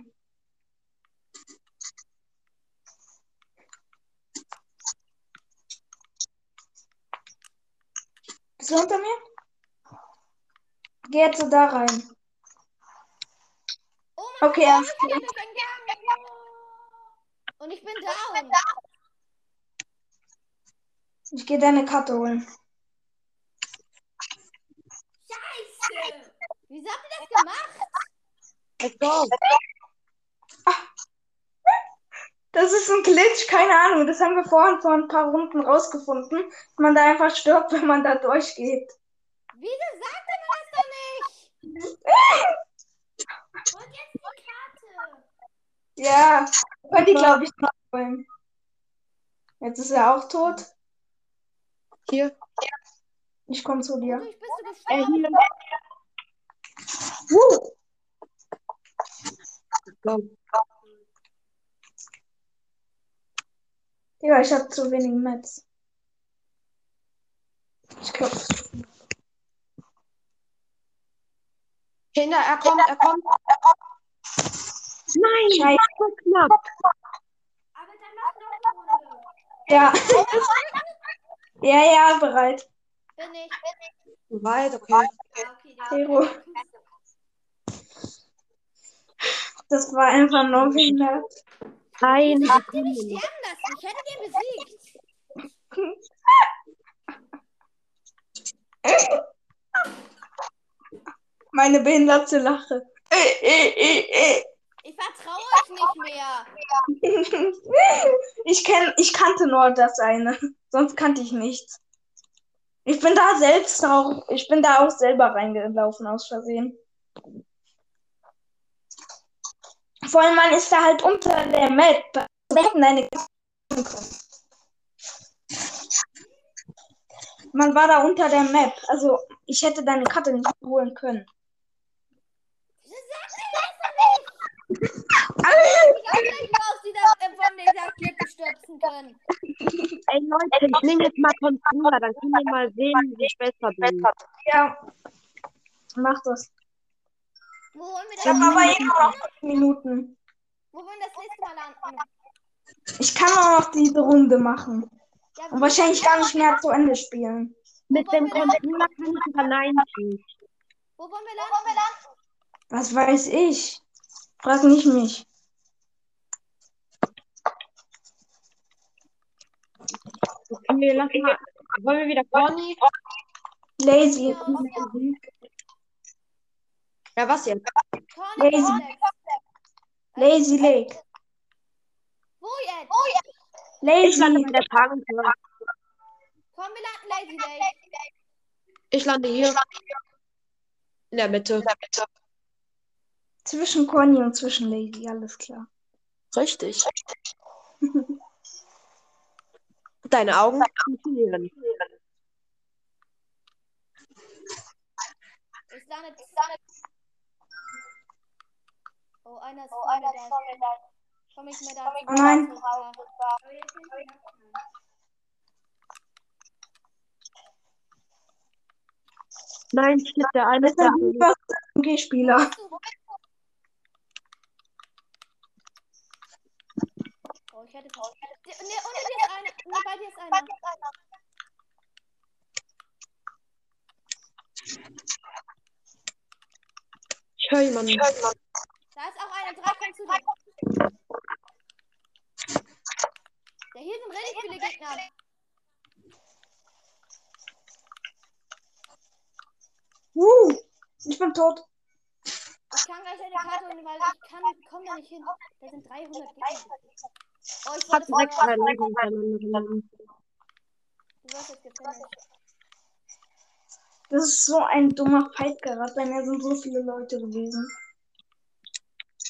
Bist du hinter mir? Geh jetzt so da rein. Oh mein Okay, Gott, erst. ich bin. Und ich bin down. Ich gehe deine Karte holen. Bitte. Wieso habt ihr das gemacht? Let's go. Das ist ein Glitch, keine Ahnung. Das haben wir vorhin vor ein paar Runden rausgefunden, dass man da einfach stirbt, wenn man da durchgeht. Wieso sagt mir das doch nicht? Holt jetzt die Karte. Ja, könnt ihr, glaube ich, nachholen. Jetzt ist er auch tot. Hier. Ich komme zu dir. Wodurch bist du Äh, gestorben? hier. Uh, go. Ja, ich habe zu wenig Metz. Ich glaube, Kinder, er kommt, er kommt. Nein, Scheiße. so knapp. Aber dann mach noch eine Runde. ja. ja, ja, bereit. Bin ich. Weit, okay. Ja, okay, Zero. Das war einfach nur behindert. Ihr mich Sekunde. sterben lassen? Ich hätte den besiegt. Meine behinderte Lache. Äh, äh, äh. Ich vertraue euch nicht mehr. Ich, kenn, ich kannte nur das eine. Sonst kannte ich nichts. Ich bin da selbst auch, ich bin da auch selber reingelaufen aus Versehen. Vor allem, man ist da halt unter der Map. Deine. Man war da unter der Map. Also, ich hätte deine Karte nicht holen können. Ey Leute, ich nehme jetzt mal Controller, dann können wir mal sehen, wie ich besser bin. Ja, mach das. Wo wollen wir Ich das habe aber Mal noch fünf Minuten. Wo wollen wir das nächste Mal landen? Ich kann auch noch diese Runde machen. Ja, Und wahrscheinlich gar nicht mehr zu Ende spielen. Mit dem Controller kann ich 90. Wo wollen wir landen? Was weiß ich? Frag nicht mich. Okay, lass mal. Wollen wir wieder Conny? Lazy. Ja, ja. Was jetzt? Corny Lazy. Alex. Lazy Lake. Wo jetzt? Ich lande Lazy. bei der Tagesschau. Komm, wir landen Lazy Lake. Ich lande hier. In der Mitte. Zwischen Conny und zwischen Lazy, alles klar. Richtig. Deine Augen funktionieren. Ich lande. Oh, einer ist vor mir da. Komm ich mir da. Oh nein. Nein, shit, der eine ist ist super MG-Spieler. Oh, ich hätte. Nee, unter dir ist einer. Nee, bei dir ist einer. Ich höre jemanden. Da ist auch einer. Drei kommen zu dir. Ja, hier sind richtig viele Gegner. Uh, ich bin tot. Ich kann gleich eine Karte holen, weil ich kann, komm da nicht hin. Da sind 300 Gegner. Oh, ich Hat wurde direkt voll. drei Leute hintereinander. Du wirst jetzt gefinisht. Das ist so ein dummer Fight gerade. Bei mir sind so viele Leute gewesen.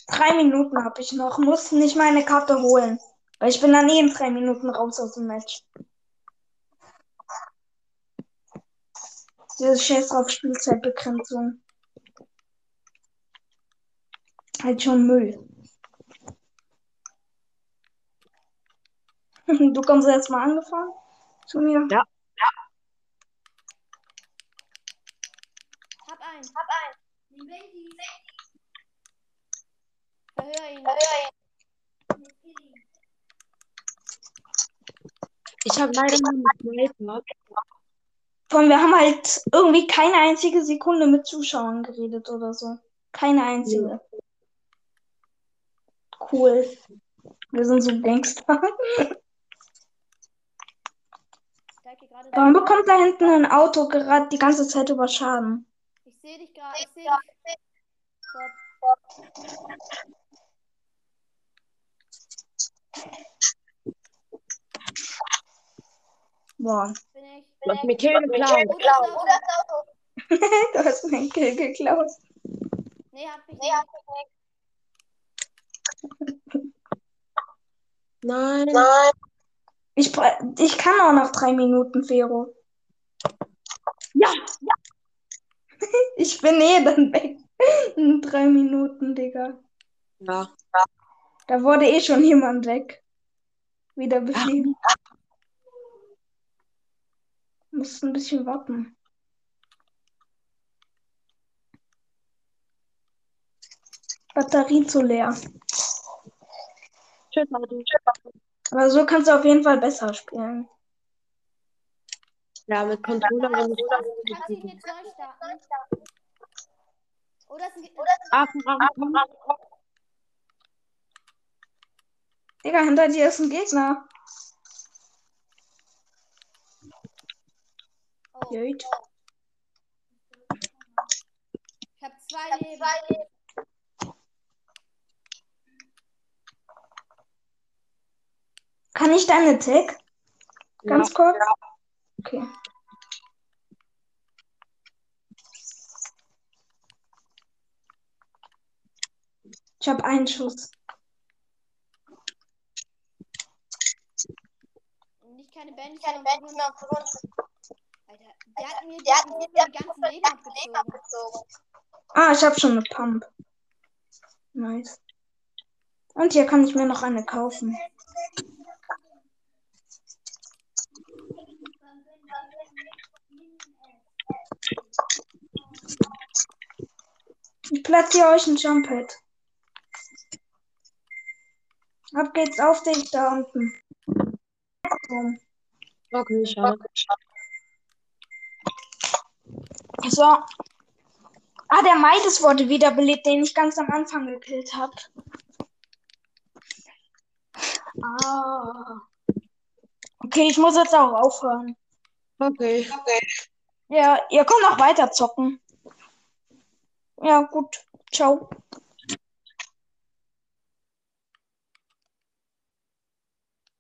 Drei Minuten habe ich noch. Muss nicht meine Karte holen. Weil ich bin dann eh in drei Minuten raus aus dem Match. Dieses Scheiß auf Spielzeitbegrenzung. Halt schon Müll. Du kommst jetzt mal angefangen zu mir. Ja. Hab einen. Die Lady. Verhör ihn. Ich habe leider nur einen Sniper. Allem, wir haben halt irgendwie keine einzige Sekunde mit Zuschauern geredet oder so. Keine einzige. Cool. Wir sind so Gangster. Warum bekommt da hinten ein Auto gerade die ganze Zeit über Schaden? Ich sehe dich gerade. Ich sehe dich. Stopp. Boah, Bin ich. Du hast mir Kill geklaut. Du hast meinen Kill geklaut. Nee, hab ich nicht. Nein. Ich, bra- ich kann auch noch drei Minuten, Fero. Ja. Ich bin eh dann weg. In drei Minuten, Digga. Ja. Da wurde eh schon jemand weg. Wieder befliegen. Musst ein bisschen warten. Batterie zu leer. Tschüss, Martin. Aber so kannst du auf jeden Fall besser spielen. Ja, mit Controller. Kannst du ihn jetzt neu starten? Oder ist ein Aachen, Aachen, komm. Digga, hinter dir ist ein Gegner. Oh, Jöt. ich habe zwei Leben. Kann ich deine Tag? Ganz kurz? Okay. Ich habe einen Schuss. Nicht keine Band, sondern von uns. Alter, der hat mir, der hat mir die ganzen Leben abgezogen. Ah, ich habe schon eine Pump. Nice. Und hier kann ich mir noch eine kaufen. Ich platziere euch ein Jump-Pad. Ab geht's auf dich da unten. Komm. Okay, ich schau. So. Ah, der Midas wurde wiederbelebt, den ich ganz am Anfang gekillt habe. Ah. Okay, ich muss jetzt auch aufhören. Okay. Ja, ihr könnt auch weiter zocken. Ja, gut. Ciao.